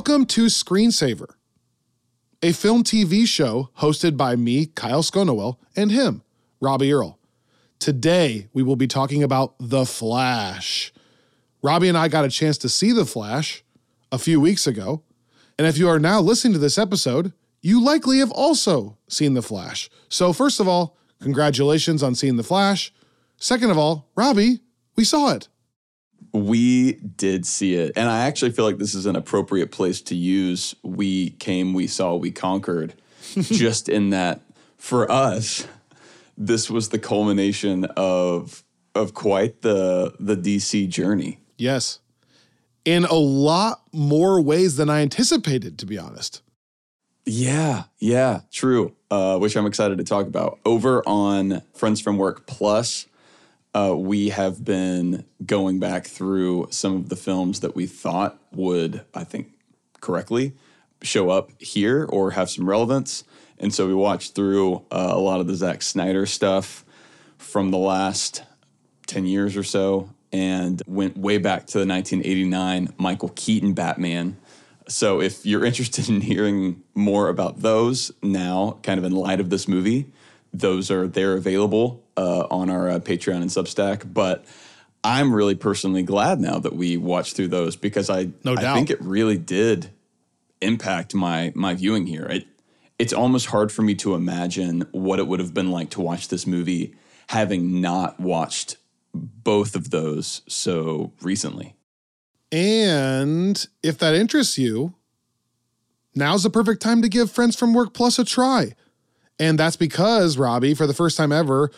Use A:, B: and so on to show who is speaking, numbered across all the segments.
A: Welcome to Screensaver, a film TV show hosted by me, Kyle Sconowell, and him, Robbie Earl. Today, we will be talking about The Flash. Robbie and I got a chance to see The Flash a few weeks ago. And if you are now listening to this episode, you likely have also seen The Flash. So, first of all, congratulations on seeing The Flash. Second of all, Robbie, we saw it.
B: We did see it. And I actually feel like this is an appropriate place to use we came, we saw, we conquered. just in that for us, this was the culmination of of quite the the DC journey.
A: Yes. In a lot more ways than I anticipated, to be honest.
B: Yeah, yeah, true. Uh, which I'm excited to talk about. Over on Friends from Work Plus, uh, we have been going back through some of the films that we thought would, I think, correctly show up here or have some relevance. And so we watched through uh, a lot of the Zack Snyder stuff from the last 10 years or so and went way back to the 1989 Michael Keaton Batman. So if you're interested in hearing more about those now, kind of in light of this movie, those are they're available uh, on our uh, Patreon and Substack. But I'm really personally glad now that we watched through those because I
A: No
B: I think it really did impact my my viewing here. It it's almost hard for me to imagine what it would have been like to watch this movie having not watched both of those so recently.
A: And if that interests you, now's the perfect time to give Friends from Work Plus a try. And that's because, Robbie, for the first time ever,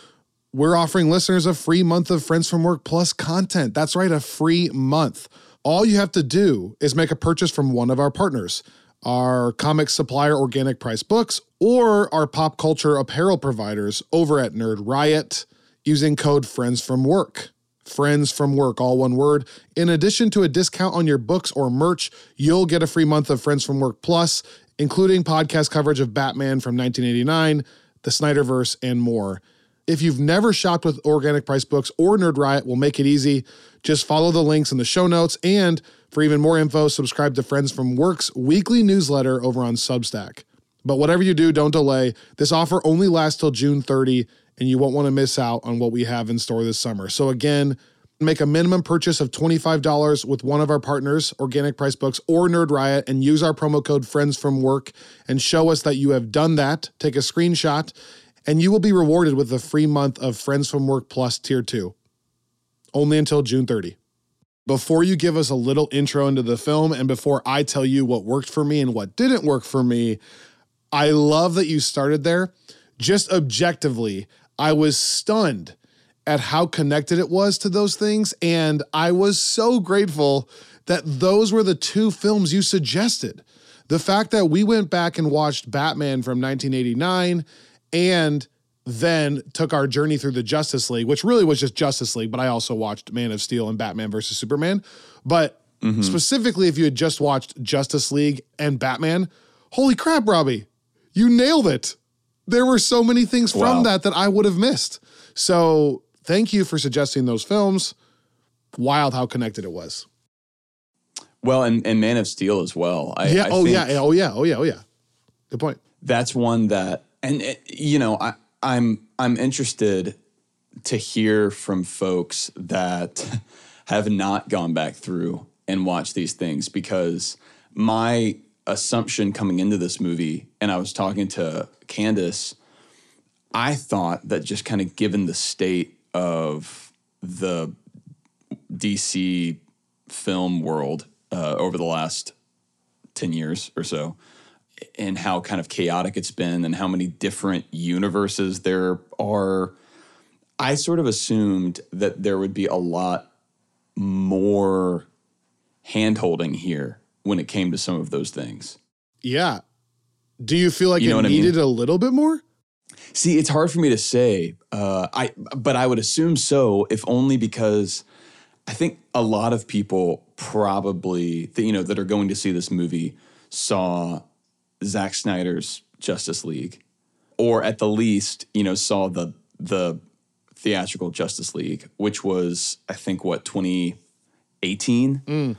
A: we're offering listeners a free month of Friends from Work Plus content. That's right, a free month. All you have to do is make a purchase from one of our partners, our comic supplier Organic Priced Books, or our pop culture apparel providers over at Nerd Riot using code Friends from Work. Friends from Work, all one word. In addition to a discount on your books or merch, you'll get a free month of Friends from Work Plus, including podcast coverage of Batman from 1989, the Snyderverse, and more. If you've never shopped with Organic Priced Books or Nerd Riot, we'll make it easy. Just follow the links in the show notes. And for even more info, subscribe to Friends from Work's weekly newsletter over on Substack. But whatever you do, don't delay. This offer only lasts till June 30, and you won't want to miss out on what we have in store this summer. So, again, make a minimum purchase of $25 with one of our partners, Organic Priced Books or Nerd Riot, and use our promo code Friends from Work and show us that you have done that. Take a screenshot, and you will be rewarded with a free month of Friends from Work Plus Tier 2. Only until June 30. Before you give us a little intro into the film, and before I tell you what worked for me and what didn't work for me, I love that you started there. Just objectively, I was stunned at how connected it was to those things. And I was so grateful that those were the two films you suggested. The fact that we went back and watched Batman from 1989 and then took our journey through the Justice League, which really was just Justice League, but I also watched Man of Steel and Batman versus Superman. But mm-hmm. specifically, if you had just watched Justice League and Batman, holy crap, Robbie, you nailed it. There were so many things from
B: Wow.
A: that that I would have missed. So thank you for suggesting those films. Wild how connected it was.
B: Well, and, and Man of Steel as well. I,
A: yeah.
B: I
A: oh yeah. Oh yeah. Oh yeah. Oh yeah. Good point.
B: That's one that, and it, you know, I, I'm I'm interested to hear from folks that have not gone back through and watched these things because my assumption coming into this movie, and I was talking to Candace, I thought that just kind of given the state of the DC film world uh, over the last 10 years or so, and how kind of chaotic it's been, and how many different universes there are, I sort of assumed that there would be a lot more handholding here when it came to some of those things.
A: Yeah. Do you feel like
B: You know
A: it
B: what I mean?
A: needed a little bit more?
B: See, it's hard for me to say. Uh, I but I would assume so, if only because I think a lot of people probably that you know that are going to see this movie saw Zack Snyder's Justice League, or at the least, you know, saw the the theatrical Justice League, which was I think what 2018. Mm.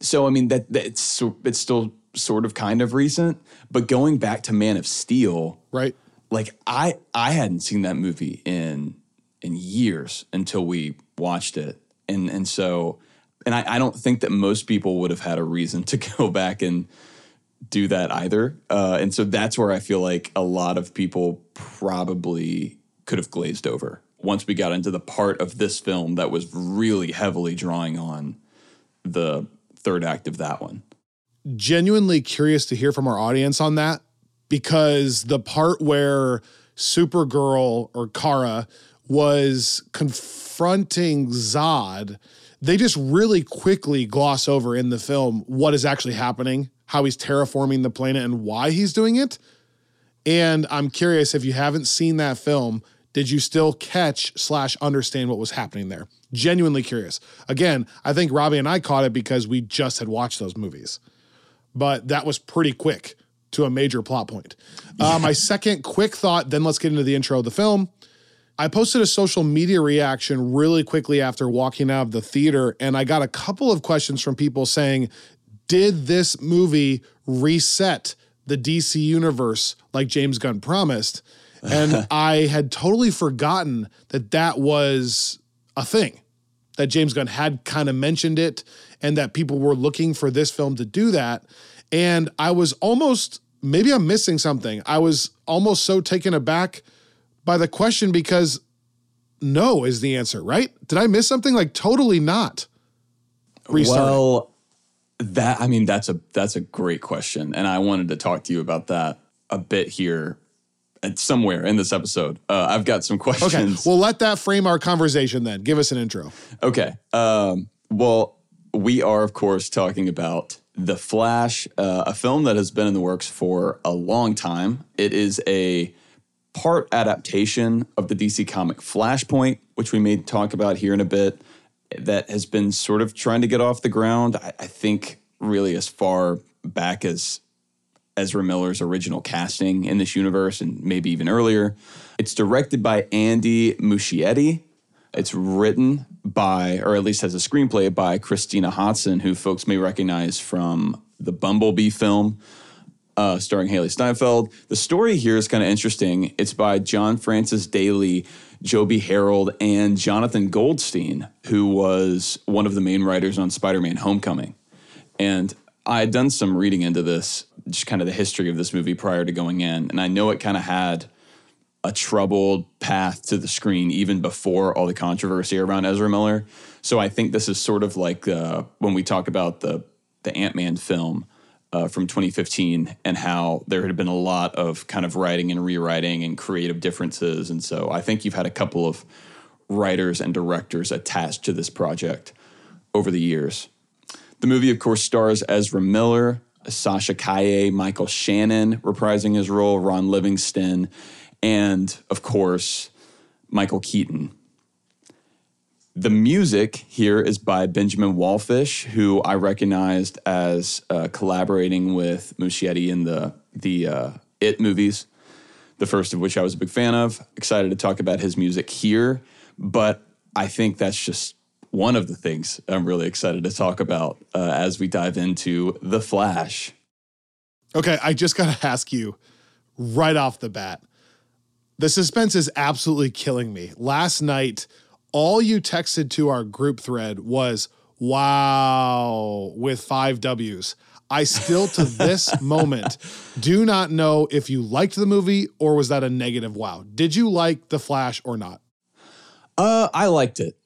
B: So I mean that that's it's still sort of kind of recent, but going back to Man of Steel,
A: Right.
B: like I I hadn't seen that movie in in years until we watched it, and and so and I, I don't think that most people would have had a reason to go back and do that either, uh, and so that's where I feel like a lot of people probably could have glazed over once we got into the part of this film that was really heavily drawing on the third act of that one.
A: genuinely curious to hear from our audience on that because the part where Supergirl or Kara was confronting Zod, they just really quickly gloss over in the film what is actually happening, how he's terraforming the planet, and why he's doing it. And I'm curious if you haven't seen that film, did you still catch slash understand what was happening there? Genuinely curious. Again, I think Robbie and I caught it because we just had watched those movies but that was pretty quick to a major plot point. Uh, my second quick thought, then let's get into the intro of the film. I posted a social media reaction really quickly after walking out of the theater, and I got a couple of questions from people saying, Did this movie reset the DC universe like James Gunn promised? And I had totally forgotten that that was a thing that James Gunn had kind of mentioned it and that people were looking for this film to do that. And I was almost, maybe I'm missing something. I was almost so taken aback by the question because no is the answer, right? Did I miss something? Like, totally not. Restarting.
B: Well, that I mean that's a that's a great question, and I wanted to talk to you about that a bit here, and somewhere in this episode. Uh, I've got some questions. okay.
A: Well, let that frame our conversation then. Give us an intro.
B: Okay. Um, well, we are, of course, talking about The Flash, uh, a film that has been in the works for a long time. It is a part adaptation of the DC comic Flashpoint, which we may talk about here in a bit, that has been sort of trying to get off the ground. I, I think really as far back as Ezra Miller's original casting in this universe and maybe even earlier. It's directed by Andy Muschietti. It's written by, or at least has a screenplay by Christina Hodson, who folks may recognize from the Bumblebee film uh, starring Hailee Steinfeld. The story here is kind of interesting. It's by John Francis Daly, Joby Harold, and Jonathan Goldstein, who was one of the main writers on Spider Man Homecoming. And I had done some reading into this, just kind of the history of this movie prior to going in. And I know it kind of had a troubled path to the screen even before all the controversy around Ezra Miller. So I think this is sort of like uh, when we talk about the the Ant Man film uh, from 2015 and how there had been a lot of kind of writing and rewriting and creative differences. And so I think you've had a couple of writers and directors attached to this project over the years. The movie, of course, stars Ezra Miller, Sasha Calle, Michael Shannon reprising his role, Ron Livingston, and of course, Michael Keaton. The music here is by Benjamin Wallfisch, who I recognized as uh, collaborating with Muschietti in the the uh, It movies, the first of which I was a big fan of. Excited to talk about his music here, but I think that's just one of the things I'm really excited to talk about uh, as we dive into The Flash.
A: Okay, I just got to ask you right off the bat. The suspense is absolutely killing me. Last night, all you texted to our group thread was wow with five W's. I still, to this moment, do not know if you liked the movie or was that a negative wow. Did you like The Flash or not?
B: Uh, I liked it.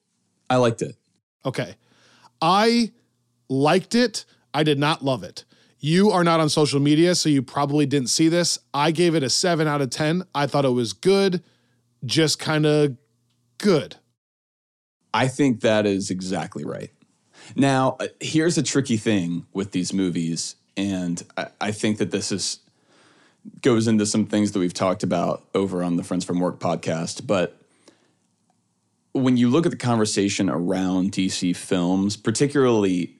B: I liked it.
A: Okay. I liked it. I did not love it. You are not on social media, so you probably didn't see this. I gave it a seven out of 10. I thought it was good, just kind of good.
B: I think that is exactly right. Now, uh, here's a tricky thing with these movies, and I, I think that this is goes into some things that we've talked about over on the Friends from Work podcast. But when you look at the conversation around DC films, particularly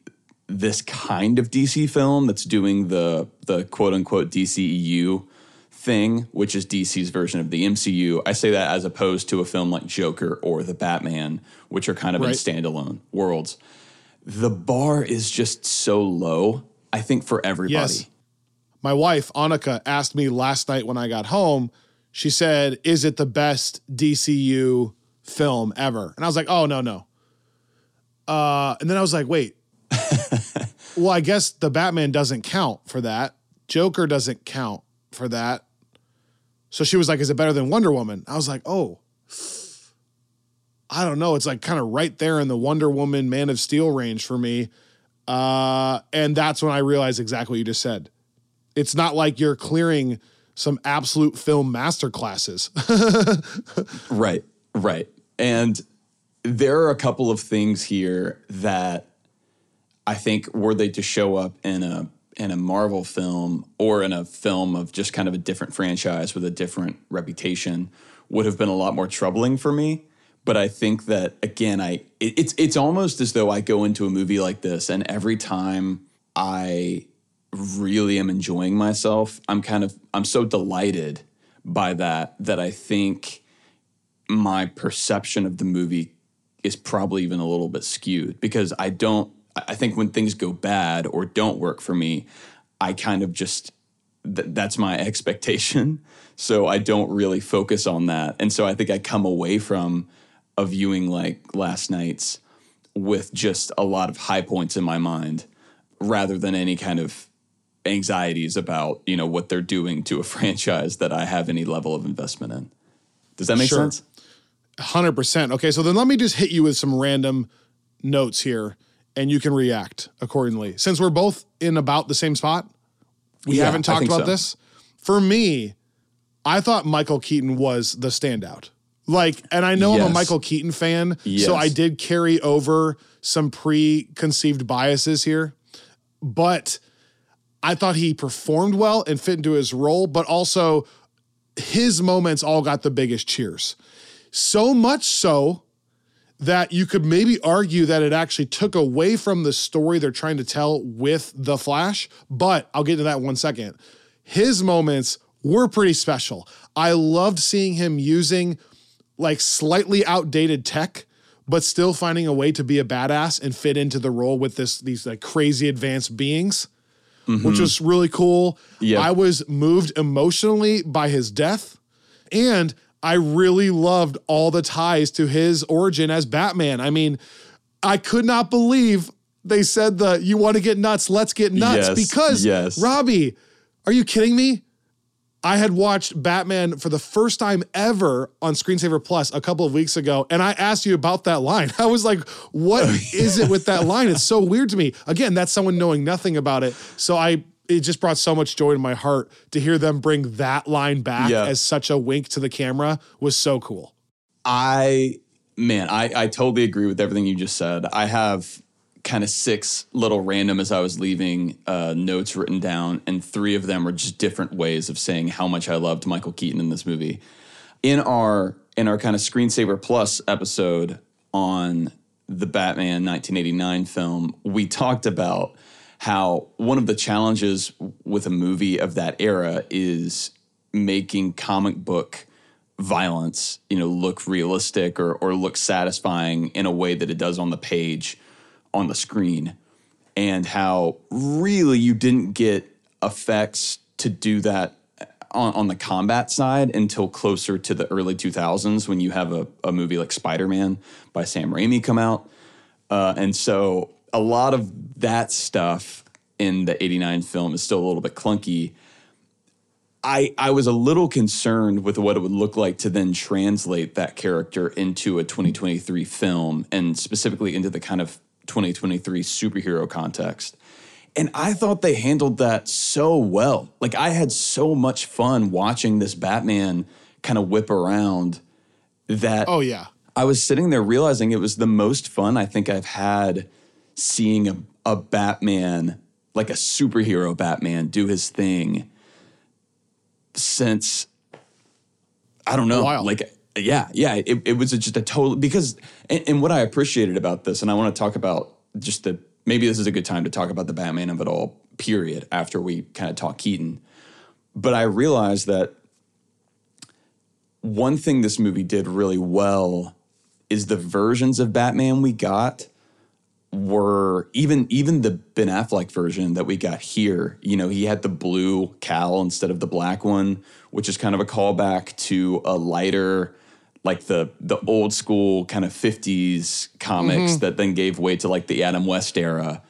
B: this kind of DC film that's doing the the quote unquote DCEU thing, which is DC's version of the MCU. I say that as opposed to a film like Joker or The Batman, which are kind of right. in standalone worlds. The bar is just so low, I think, for everybody. Yes.
A: My wife, Annika, asked me last night when I got home, she said, Is it the best DCU film ever? And I was like, Oh, no, no. Uh, and then I was like, Wait, well, I guess the Batman doesn't count for that. Joker doesn't count for that. So she was like, Is it better than Wonder Woman? I was like, Oh, I don't know. It's like kind of right there in the Wonder Woman, Man of Steel range for me. Uh, and that's when I realized exactly what you just said. It's not like you're clearing some absolute film master classes.
B: right, right. And there are a couple of things here that I think were they to show up in a in a Marvel film or in a film of just kind of a different franchise with a different reputation would have been a lot more troubling for me. But I think that again, I it, it's it's almost as though I go into a movie like this, and every time I really am enjoying myself, I'm kind of I'm so delighted by that that I think my perception of the movie is probably even a little bit skewed because I don't I think when things go bad or don't work for me, I kind of just th- that's my expectation. So I don't really focus on that. And so I think I come away from a viewing like last night's with just a lot of high points in my mind rather than any kind of anxieties about, you know, what they're doing to a franchise that I have any level of investment in. Does that make sure. sense?
A: 100%. Okay, so then let me just hit you with some random notes here and you can react accordingly. Since we're both in about the same spot, we yeah, haven't talked about so. this. For me, I thought Michael Keaton was the standout. Like, and I know yes. I'm a Michael Keaton fan, yes. so I did carry over some preconceived biases here, but I thought he performed well and fit into his role, but also his moments all got the biggest cheers. So much so that you could maybe argue that it actually took away from the story they're trying to tell with The Flash, but I'll get to that one second. His moments were pretty special. I loved seeing him using like slightly outdated tech but still finding a way to be a badass and fit into the role with this these like crazy advanced beings. Mm-hmm. Which was really cool. Yep. I was moved emotionally by his death. And I really loved all the ties to his origin as Batman. I mean, I could not believe they said the you want to get nuts, let's get nuts yes, because yes. Robbie, are you kidding me? I had watched Batman for the first time ever on Screensaver Plus a couple of weeks ago, and I asked you about that line. I was like, "What is it with that line? It's so weird to me." Again, that's someone knowing nothing about it. So I it just brought so much joy to my heart to hear them bring that line back yeah. as such a wink to the camera was so cool.
B: I man, I, I totally agree with everything you just said. I have kind of six little random as I was leaving uh, notes written down, and three of them are just different ways of saying how much I loved Michael Keaton in this movie. In our in our kind of screensaver plus episode on the Batman 1989 film, we talked about how one of the challenges with a movie of that era is making comic book violence, you know, look realistic or or look satisfying in a way that it does on the page, on the screen, and how really you didn't get effects to do that on, on the combat side until closer to the early 2000s when you have a, a movie like Spider-Man by Sam Raimi come out. Uh, and so a lot of that stuff in the 89 film is still a little bit clunky. I, I was a little concerned with what it would look like to then translate that character into a 2023 film and specifically into the kind of 2023 superhero context. And I thought they handled that so well. Like, I had so much fun watching this Batman kind of whip around that.
A: Oh, yeah.
B: I was sitting there realizing it was the most fun I think I've had seeing a, a Batman, like a superhero Batman, do his thing since I don't know, like yeah, yeah, it, it was just a total because and, and what I appreciated about this, and I want to talk about just the maybe this is a good time to talk about the Batman of it all. Period. After we kind of talk Keaton, but I realized that one thing this movie did really well is the versions of Batman we got were even even the Ben Affleck version that we got here. You know, he had the blue cowl instead of the black one, which is kind of a callback to a lighter, like the the old school kind of '50s comics mm-hmm. that then gave way to like the Adam West era.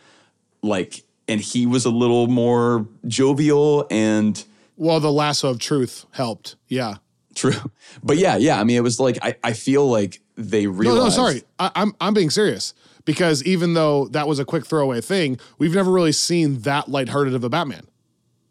B: Like, and he was a little more jovial and.
A: Well, the lasso of truth helped. Yeah.
B: True. But yeah, yeah. I mean, it was like I, I feel like they realized. No, no,
A: sorry. I, I'm I'm being serious because even though that was a quick throwaway thing, we've never really seen that lighthearted of a Batman.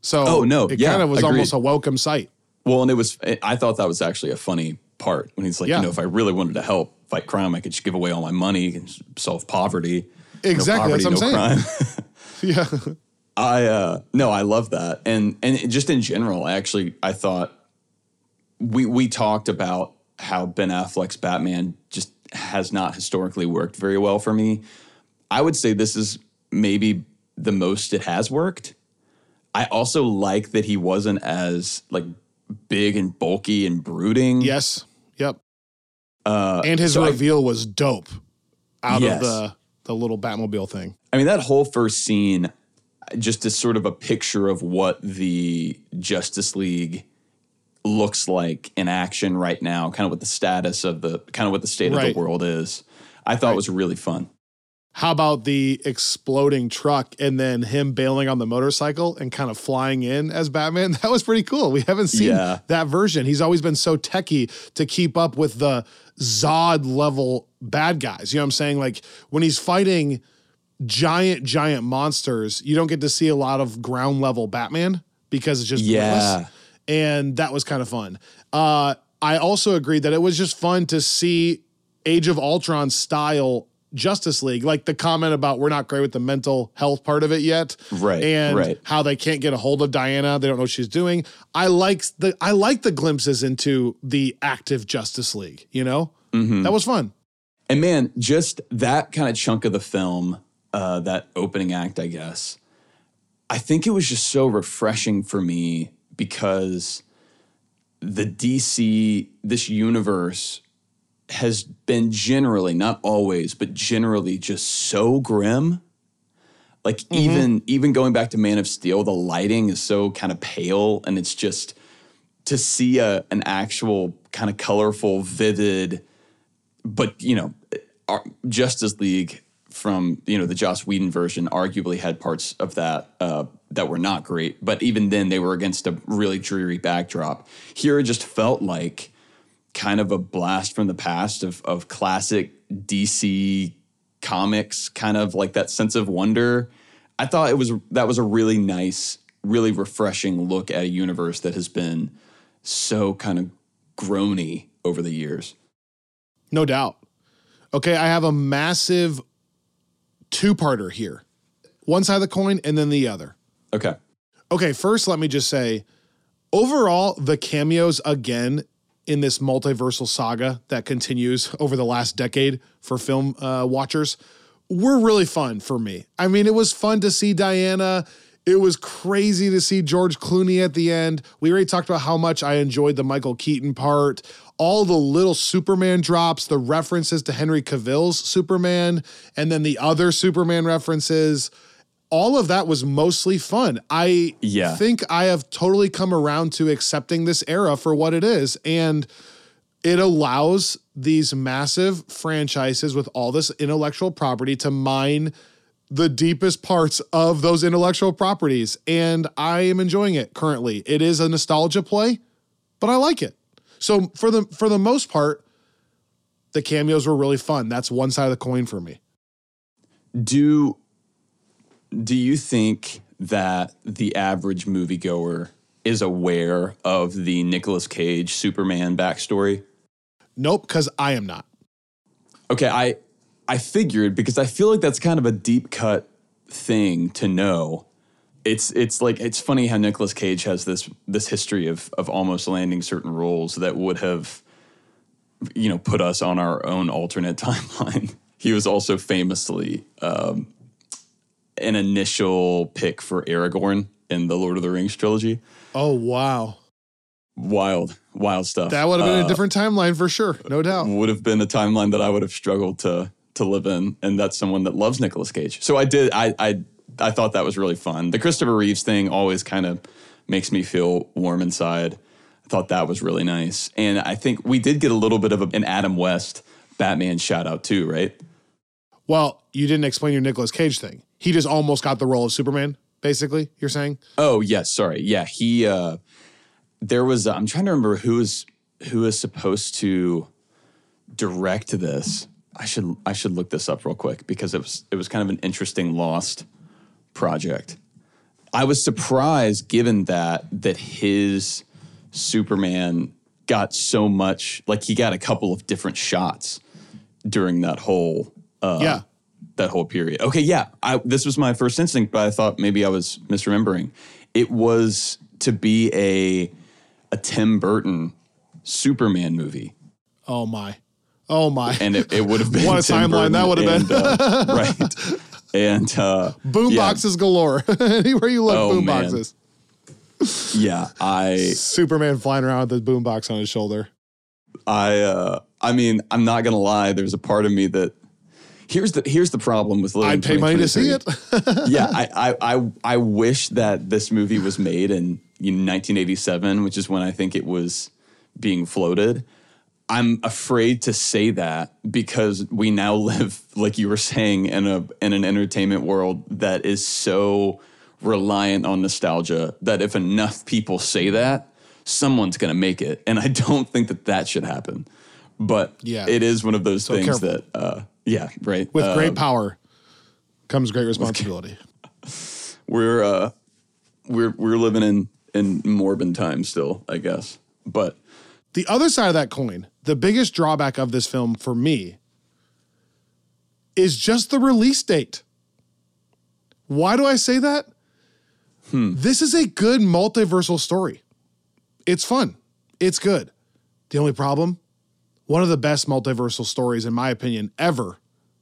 A: So
B: oh no,
A: it
B: yeah,
A: kind of was
B: agreed.
A: almost a welcome sight.
B: Well, and it was. I thought that was actually a funny part when he's like, yeah. you know, if I really wanted to help fight crime, I could just give away all my money and solve poverty.
A: Exactly,
B: no poverty,
A: that's what
B: no
A: I'm saying. yeah.
B: I uh no, I love that. And and just in general, I actually I thought we we talked about how Ben Affleck's Batman just has not historically worked very well for me. I would say this is maybe the most it has worked. I also like that he wasn't as like big and bulky and brooding.
A: Yes. Yep.
B: Uh,
A: and his so reveal I, was dope out yes. of the the little Batmobile thing.
B: I mean, that whole first scene, just is sort of a picture of what the Justice League looks like in action right now, kind of what the status of the kind of what the state right. of the world is. I thought right. was really fun.
A: How about the exploding truck and then him bailing on the motorcycle and kind of flying in as Batman? That was pretty cool. We haven't seen yeah. that version. He's always been so techy to keep up with the Zod level bad guys. You know what I'm saying? Like when he's fighting giant, giant monsters, you don't get to see a lot of ground level Batman because it's just
B: yeah.
A: And that was kind of fun. Uh, I also agreed that it was just fun to see Age of Ultron style Justice League, like the comment about we're not great with the mental health part of it yet,
B: right?
A: And
B: right.
A: how they can't get a hold of Diana, they don't know what she's doing. I like the I like the glimpses into the active Justice League. You know, mm-hmm. that was fun.
B: And man, just that kind of chunk of the film, uh, that opening act, I guess, I think it was just so refreshing for me because the DC, this universe has been generally, not always, but generally just so grim. Like mm-hmm. even even going back to Man of Steel, the lighting is so kind of pale, and it's just to see a an actual kind of colorful, vivid, but you know, Justice League from you know the Joss Whedon version arguably had parts of that uh, that were not great, but even then they were against a really dreary backdrop. Here it just felt like kind of a blast from the past of of classic DC comics, kind of like that sense of wonder. I thought it was that was a really nice, really refreshing look at a universe that has been so kind of groany over the years.
A: No doubt. Okay, I have a massive two-parter here. One side of the coin and then the other.
B: Okay.
A: Okay, first let me just say overall the cameos again in this multiversal saga that continues over the last decade for film uh, watchers were really fun for me. I mean, it was fun to see Diana. It was crazy to see George Clooney at the end. We already talked about how much I enjoyed the Michael Keaton part, all the little Superman drops, the references to Henry Cavill's Superman, and then the other Superman references all of that was mostly fun. I
B: yeah.
A: think I have totally come around to accepting this era for what it is. And it allows these massive franchises with all this intellectual property to mine the deepest parts of those intellectual properties, and I am enjoying it currently. It is a nostalgia play, but I like it. So for the for the most part, the cameos were really fun. That's one side of the coin for me.
B: Do do you think that the average moviegoer is aware of the Nicolas Cage Superman backstory?
A: Nope, because I am not.
B: Okay, I I figured because I feel like that's kind of a deep cut thing to know. It's it's like it's funny how Nicolas Cage has this this history of of almost landing certain roles that would have you know put us on our own alternate timeline. he was also famously um, an initial pick for Aragorn in the Lord of the Rings trilogy.
A: Oh wow.
B: Wild, wild stuff.
A: That would have been uh, a different timeline for sure, no doubt.
B: Would have been a timeline that I would have struggled to to live in, and that's someone that loves Nicolas Cage. So I did. I I I thought that was really fun. The Christopher Reeves thing always kind of makes me feel warm inside. I thought that was really nice, and I think we did get a little bit of a, an Adam West Batman shout out too, right?
A: Well, you didn't explain your Nicolas Cage thing. He just almost got the role of Superman. Basically, you're saying?
B: Oh yes, sorry. Yeah, he. uh There was. Uh, I'm trying to remember who was who was supposed to direct this I should I should look this up real quick because it was it was kind of an interesting lost project. I was surprised given that that his Superman got so much like he got a couple of different shots during that whole uh,
A: yeah
B: that whole period. Okay, yeah, I, this was my first instinct, but I thought maybe I was misremembering. It was to be a a Tim Burton Superman movie.
A: Oh my. Oh my!
B: And it, it would have been
A: what a
B: Tim
A: timeline
B: Burton
A: that would have been.
B: uh, right? And uh,
A: boom
B: yeah.
A: boxes galore. Anywhere you look,
B: Oh,
A: boom
B: man.
A: boxes.
B: Yeah, I
A: Superman flying around with his boom box on his shoulder.
B: I uh, I mean, I'm not gonna lie. There's a part of me that here's the here's the problem with living.
A: I'd pay money to see it.
B: yeah, I, I I I wish that this movie was made in know, 1987, which is when I think it was being floated. I'm afraid to say that because we now live, like you were saying, in a in an entertainment world that is so reliant on nostalgia that if enough people say that, someone's going to make it, and I don't think that that should happen. But
A: Yeah.
B: it is one of those
A: So
B: things
A: careful.
B: that, uh, yeah, right.
A: With
B: Uh,
A: great power comes great responsibility.
B: we're uh, we're we're living in in Morbin times still, I guess. But
A: The other side of that coin, the biggest drawback of this film for me is just the release date. Why do I say that? Hmm. This is a good multiversal story. It's fun. It's good. The only problem, one of the best multiversal stories, in my opinion, ever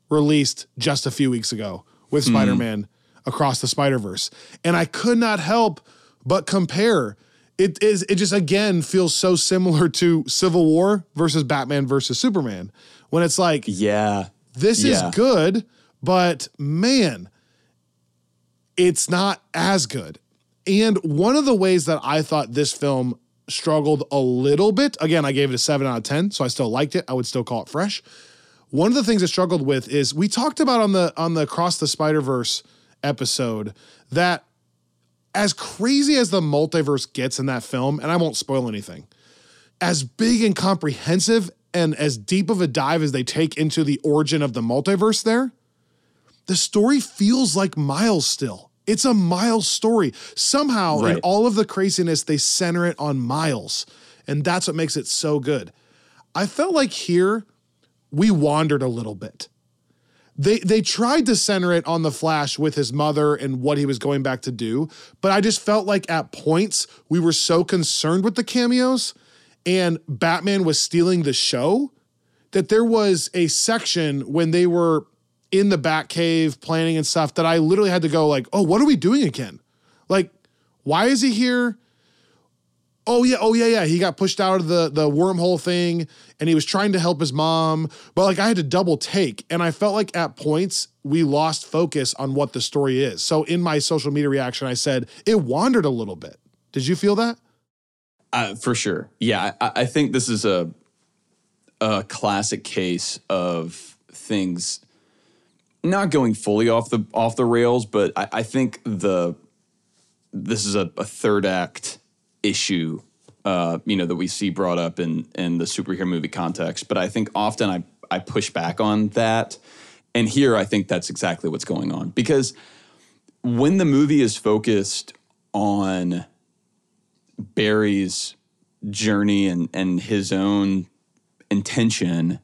A: released just a few weeks ago with hmm. Spider Man Across the Spider Verse. And I could not help but compare. It is it just again feels so similar to Civil War versus Batman versus Superman. When it's like
B: yeah,
A: this
B: Yeah.
A: is good, but man, it's not as good. And one of the ways that I thought this film struggled a little bit, again, I gave it a seven out of 10, so I still liked it. I would still call it fresh. One of the things it struggled with is we talked about on the on the Cross the Spider-Verse episode that as crazy as the multiverse gets in that film, and I won't spoil anything, as big and comprehensive and as deep of a dive as they take into the origin of the multiverse there, the story feels like Miles still. It's a Miles story. Somehow, in all of the craziness, they center it on Miles. And that's what makes it so good. I felt like here we wandered a little bit. They they tried to center it on the Flash with his mother and what he was going back to do, but I just felt like at points we were so concerned with the cameos and Batman was stealing the show that there was a section when they were in the Batcave planning and stuff that I literally had to go like, "Oh, what are we doing again? Like, why is he here? Oh yeah, oh yeah, yeah. He got pushed out of the the wormhole thing, and he was trying to help his mom. But like, I had to double take, and I felt like at points we lost focus on what the story is. So in my social media reaction, I said it wandered a little bit. Did you feel that?
B: Uh, for sure. Yeah, I, I think this is a a classic case of things not going fully off the off the rails, but I, I think the this is a, a third act issue, uh, you know, that we see brought up in in the superhero movie context. But I think often I I push back on that, and here I think that's exactly what's going on because when the movie is focused on Barry's journey and and his own intention,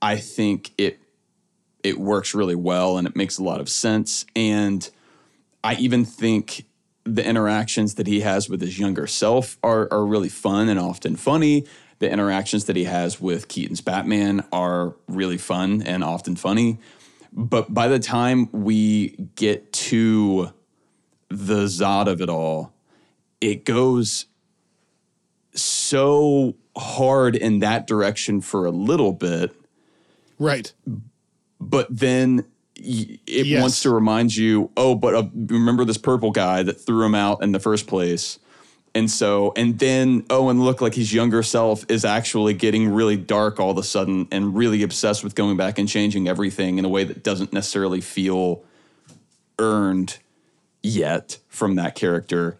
B: I think it it works really well and it makes a lot of sense. And I even think the interactions that he has with his younger self are are really fun and often funny. The interactions that he has with Keaton's Batman are really fun and often funny. But by the time we get to the Zod of it all, it goes so hard in that direction for a little bit.
A: Right.
B: But then it
A: Yes.
B: wants to remind you, oh, but uh, remember this purple guy that threw him out in the first place. And so, and then, oh, and look like his younger self is actually getting really dark all of a sudden and really obsessed with going back and changing everything in a way that doesn't necessarily feel earned yet from that character.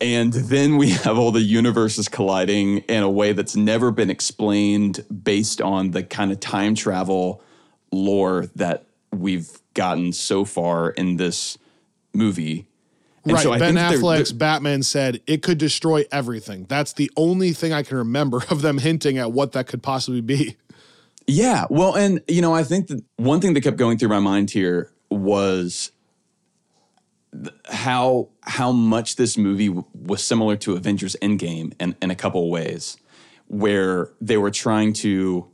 B: And then we have all the universes colliding in a way that's never been explained based on the kind of time travel lore that we've gotten so far in this movie. And
A: right.
B: so I
A: ben
B: think they're-
A: Affleck's
B: they're-
A: Batman said it could destroy everything. That's the only thing I can remember of them hinting at what that could possibly be.
B: Yeah, well, and you know, I think that one thing that kept going through my mind here was how how much this movie w- was similar to Avengers Endgame in, in a couple of ways, where they were trying to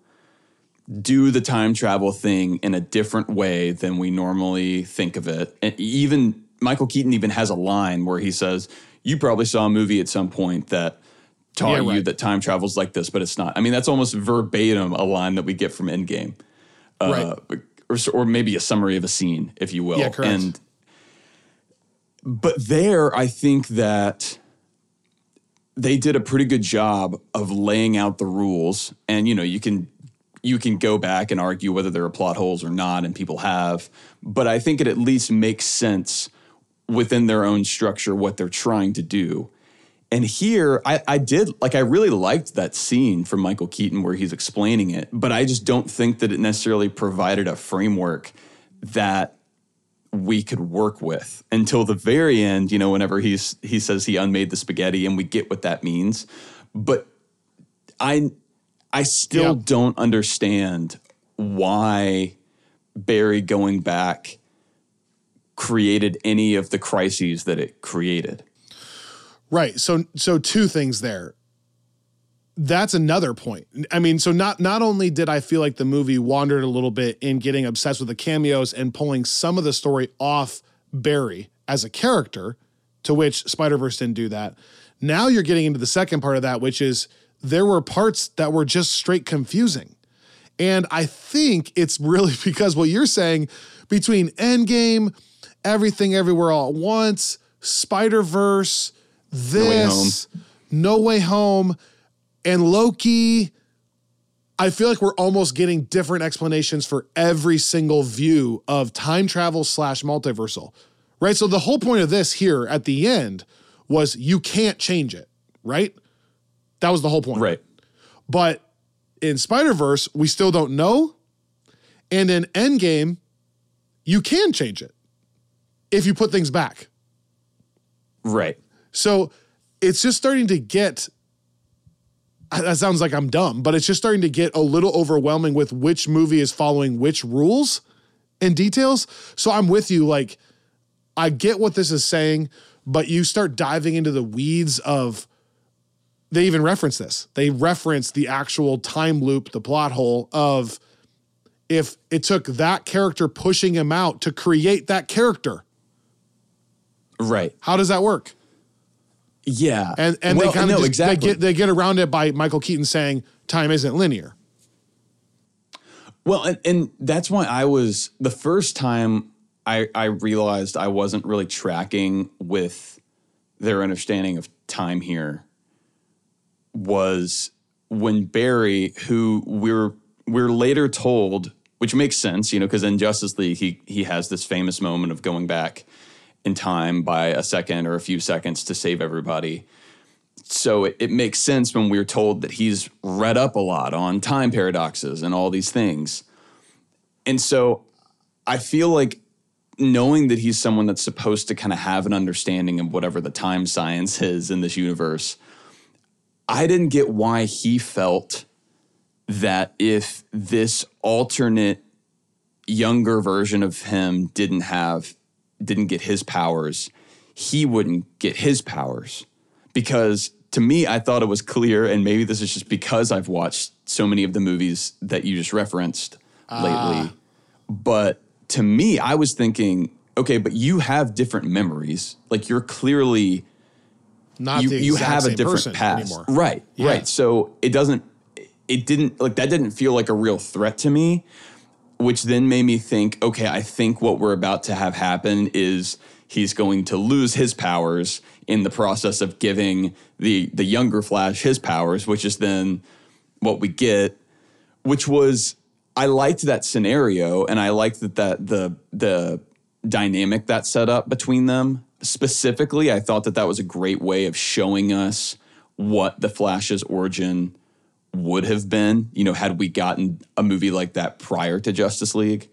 B: do the time travel thing in a different way than we normally think of it. And even Michael Keaton even has a line where he says, "You probably saw a movie at some point that." Taught
A: Yeah,
B: you that time travel's like this, but it's not. I mean, that's almost verbatim a line that we get from Endgame uh, or, or maybe a summary of a scene, if you will.
A: Yeah, correct.
B: And but there, I think that they did a pretty good job of laying out the rules, and you know, you can you can go back and argue whether there are plot holes or not, and people have, but I think it at least makes sense within their own structure what they're trying to do. And here, I, I did like I really liked that scene from Michael Keaton where he's explaining it, but I just don't think that it necessarily provided a framework that we could work with until the very end. You know, whenever he's he says he unmade the spaghetti, and we get what that means, but I I still
A: Yeah.
B: don't understand why Barry going back created any of the crises that it created.
A: Right. So so two things there. That's another point. I mean, so not not only did I feel like the movie wandered a little bit in getting obsessed with the cameos and pulling some of the story off Barry as a character, to which Spider-Verse didn't do that. Now you're getting into the second part of that, which is there were parts that were just straight confusing. And I think it's really because what you're saying between Endgame, Everything Everywhere All at Once, Spider Verse, this, No Way Home, and Loki. I feel like we're almost getting different explanations for every single view of time travel slash multiversal, right? So the whole point of this here at the end was you can't change it, right? That was the whole point.
B: Right.
A: But in Spider Verse, we still don't know. And in Endgame, you can change it if you put things back.
B: Right.
A: So it's just starting to get. That sounds like I'm dumb, but it's just starting to get a little overwhelming with which movie is following which rules and details. So I'm with you. Like, I get what this is saying, but you start diving into the weeds of. They even reference this. They reference the actual time loop, the plot hole of if it took that character pushing him out to create that character.
B: Right.
A: How does that work?
B: Yeah.
A: And and
B: Well,
A: they kind of
B: no, exactly.
A: they get they get around it by Michael Keaton saying time isn't linear.
B: Well, and, and that's why I was the first time I, I realized I wasn't really tracking with their understanding of time here was when Barry, who we're we're later told which makes sense, you know, because in Justice League he he has this famous moment of going back in time by a second or a few seconds to save everybody. So it, it makes sense when we're told that he's read up a lot on time paradoxes and all these things. And so I feel like knowing that he's someone that's supposed to kind of have an understanding of whatever the time science is in this universe, I didn't get why he felt that if this alternate younger version of him didn't have didn't get his powers, he wouldn't get his powers. Because to me, I thought it was clear, and maybe this is just because I've watched so many of the movies that you just referenced ah. lately. But to me, I was thinking, okay, but you have different memories. Like you're clearly
A: Not
B: you, you have a different past.
A: anymore.
B: Right,
A: Yeah.
B: right. So it doesn't it didn't like that didn't feel like a real threat to me, which then made me think, okay, I think what we're about to have happen is he's going to lose his powers in the process of giving the the younger Flash his powers, which is then what we get, which was I liked that scenario and I liked that that the the dynamic that set up between them. Specifically, I thought that that was a great way of showing us what the Flash's origin would have been, you know, had we gotten a movie like that prior to Justice League.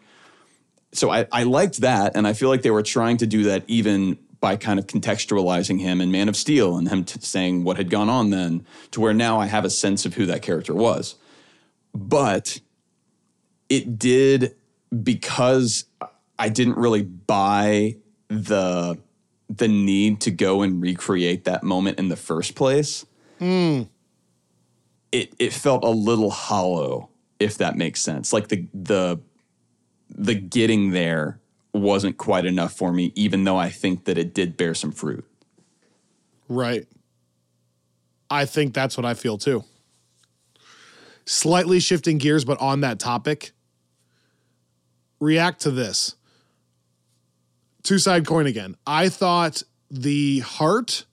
B: So I, I liked that, and I feel like they were trying to do that even by kind of contextualizing him in Man of Steel and him t- saying what had gone on then, to where now I have a sense of who that character was. But it did because I didn't really buy the the need to go and recreate that moment in the first place hmm. it it felt a little hollow, if that makes sense. Like the the the getting there wasn't quite enough for me, even though I think that it did bear some fruit.
A: Right. I think that's what I feel too. Slightly shifting gears, but on that topic, react to this. Two side coin again. I thought the heart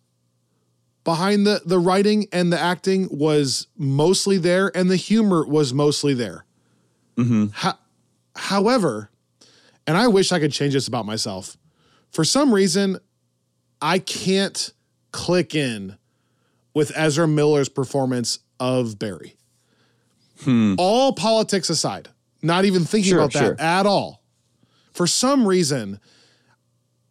A: behind the, the writing and the acting was mostly there, and the humor was mostly there. Mm-hmm. Ho- however, and I wish I could change this about myself. For some reason, I can't click in with Ezra Miller's performance of Barry. Hmm. All politics aside, not even thinking
B: Sure,
A: about that
B: sure.
A: at all. For some reason,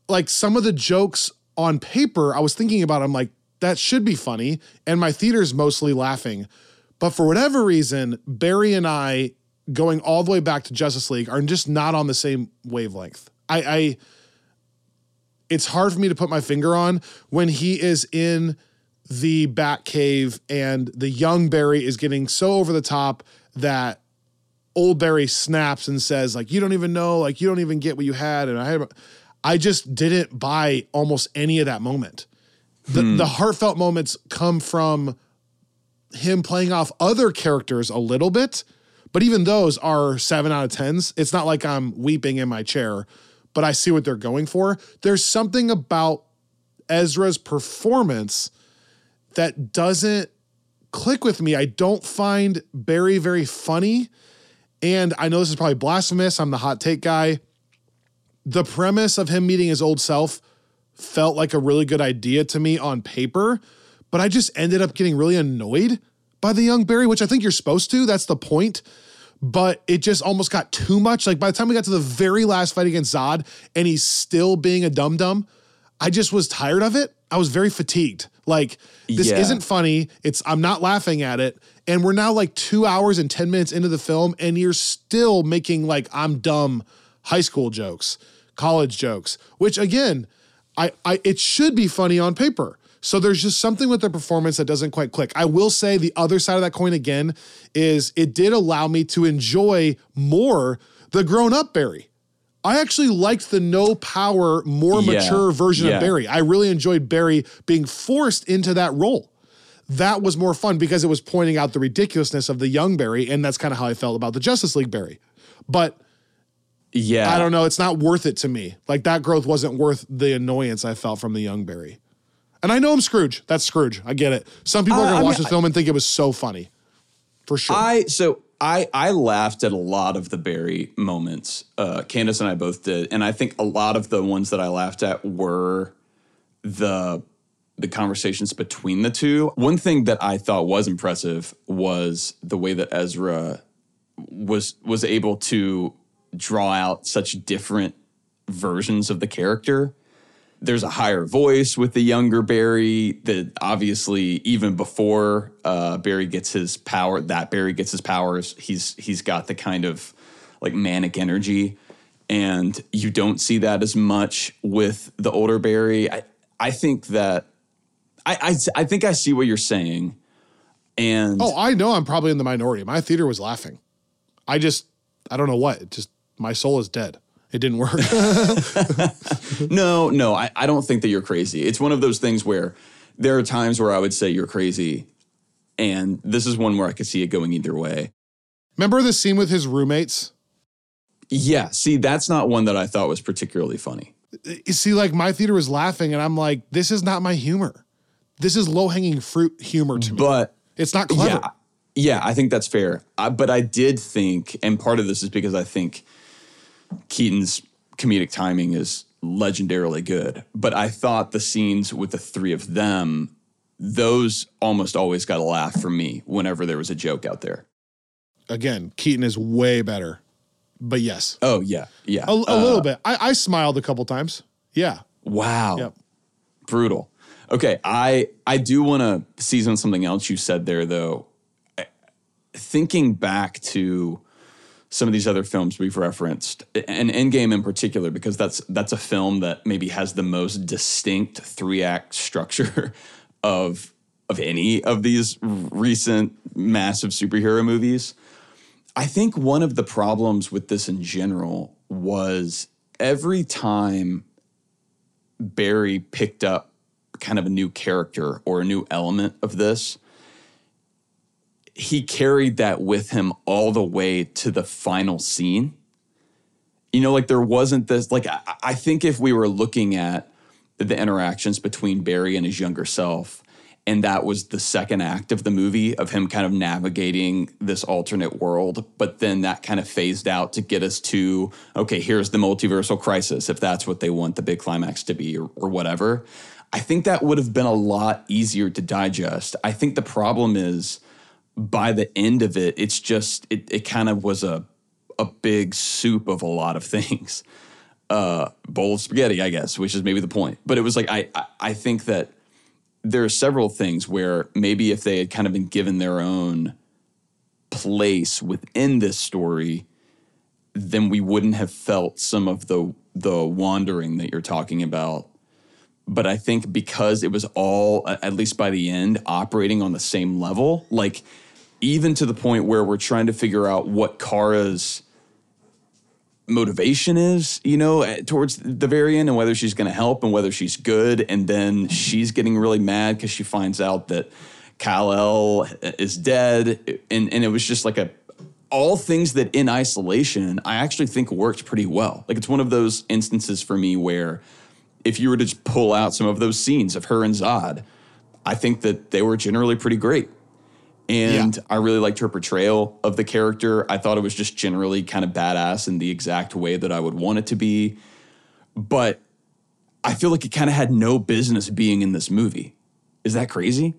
A: like some of the jokes on paper, I was thinking about, I'm like, that should be funny. And my theater's mostly laughing. But for whatever reason, Barry and I, going all the way back to Justice League, are just not on the same wavelength. I, I it's hard for me to put my finger on when he is in the Bat Cave and the young Barry is getting so over the top that old Barry snaps and says, like, you don't even know, like, you don't even get what you had. And I had, I just didn't buy almost any of that moment. The, hmm. the heartfelt moments come from him playing off other characters a little bit, but even those are seven out of tens. It's not like I'm weeping in my chair, but I see what they're going for. There's something about Ezra's performance that doesn't click with me. I don't find Barry very funny. And I know this is probably blasphemous. I'm the hot take guy. The premise of him meeting his old self felt like a really good idea to me on paper, but I just ended up getting really annoyed by the young Barry, which I think you're supposed to. That's the point. But it just almost got too much. Like by the time we got to the very last fight against Zod and he's still being a dum dum, I just was tired of it. I was very fatigued. Like this
B: Yeah.
A: isn't funny. It's I'm not laughing at it. And we're now like two hours and 10 minutes into the film, and you're still making like I'm dumb high school jokes, college jokes, which again, I, I it should be funny on paper. So there's just something with the performance that doesn't quite click. I will say the other side of that coin again is it did allow me to enjoy more the grown up Barry. I actually liked the no power, more
B: Yeah,
A: mature version
B: yeah.
A: of Barry. I really enjoyed Barry being forced into that role. That was more fun because it was pointing out the ridiculousness of the young Barry, and that's kind of how I felt about the Justice League Barry. But
B: Yeah.
A: I don't know, it's not worth it to me. Like that growth wasn't worth the annoyance I felt from the young Barry. And I know I'm Scrooge. That's Scrooge. I get it. Some people are
B: Uh,
A: gonna
B: I
A: watch
B: mean,
A: this film and think it was so funny. For sure.
B: I so I I laughed at a lot of the Barry moments. Uh, Candace and I both did, and I think a lot of the ones that I laughed at were the the conversations between the two. One thing that I thought was impressive was the way that Ezra was was able to draw out such different versions of the character. There's a higher voice with the younger Barry that obviously even before uh, Barry gets his power, that Barry gets his powers, he's he's got the kind of like manic energy, and you don't see that as much with the older Barry. I I think that I I, I think I see what you're saying, and
A: Oh, I know I'm probably in the minority. My theater was laughing. I just, I don't know what. It just, my soul is dead. It didn't work.
B: No, no, I, I don't think that you're crazy. It's one of those things where there are times where I would say you're crazy, and this is one where I could see it going either way.
A: Remember the scene with his roommates?
B: Yeah, see, that's not one that I thought was particularly funny.
A: You see, like my theater was laughing, and I'm like, this is not my humor. This is low hanging fruit humor to me.
B: But
A: it's not clever.
B: yeah, yeah, I think that's fair. I, but I did think, and part of this is because I think Keaton's comedic timing is legendarily good. But I thought the scenes with the three of them, those almost always got a laugh from me whenever there was a joke out there.
A: Again, Keaton is way better. But yes,
B: Oh yeah, yeah,
A: a, a
B: Uh,
A: little bit. I, I smiled a couple times. Yeah.
B: Wow.
A: Yep.
B: Brutal. Okay, I I do want to seize on something else you said there though. Thinking back to some of these other films we've referenced, and Endgame in particular, because that's that's a film that maybe has the most distinct three act structure of of any of these recent massive superhero movies. I think one of the problems with this in general was every time Barry picked up kind of a new character or a new element of this, he carried that with him all the way to the final scene. You know, like there wasn't this, like, I, I think if we were looking at the interactions between Barry and his younger self, and that was the second act of the movie of him kind of navigating this alternate world but then that kind of phased out to get us to okay here's the multiversal crisis if that's what they want the big climax to be or, or whatever i think that would have been a lot easier to digest i think the problem is by the end of it it's just it, it kind of was a a big soup of a lot of things uh bowl of spaghetti i guess which is maybe the point but it was like i i, I think that there are several things where maybe if they had kind of been given their own place within this story, then we wouldn't have felt some of the the wandering that you're talking about. But I think because it was all, at least by the end, operating on the same level, like even to the point where we're trying to figure out what Kara's motivation is, you know, towards the very end and whether she's going to help and whether she's good. And then she's getting really mad because she finds out that Kal-El uh, is dead. And, and it was just like a, all things that in isolation, I actually think worked pretty well. Like it's one of those instances for me where if you were to just pull out some of those scenes of her and Zod, I think that they were generally pretty great. And I really liked her portrayal of the character. I thought it was just generally kind of badass in the exact way that I would want it to be. But I feel like it kind of had no business being in this movie. Is that crazy?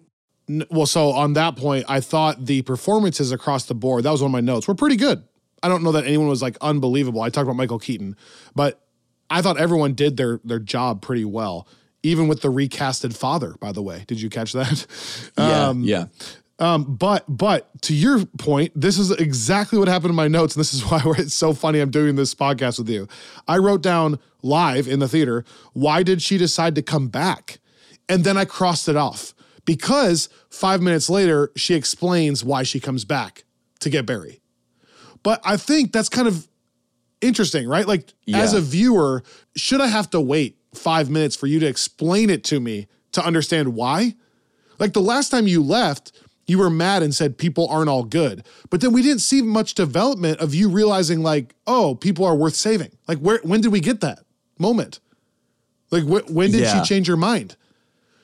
A: Well, so on that point, I thought the performances across the board, that was one of my notes, were pretty good. I don't know that anyone was like unbelievable. I talked about Michael Keaton, but I thought everyone did their their job pretty well. Even with the recasted father, by the way. Did you catch that? Um,
B: yeah.
A: um, but but to your point, this is exactly what happened in my notes, and this is why it's so funny I'm doing this podcast with you. I wrote down live in the theater, why did she decide to come back? And then I crossed it off because five minutes later, she explains why she comes back to get Barry. But I think that's kind of interesting, right? Like, as a viewer, should I have to wait five minutes for you to explain it to me to understand why? Like the last time you left, you were mad and said people aren't all good. But then we didn't see much development of you realizing, like, oh, people are worth saving. Like, where when did we get that moment? Like, wh- when did
B: Yeah.
A: she change her mind?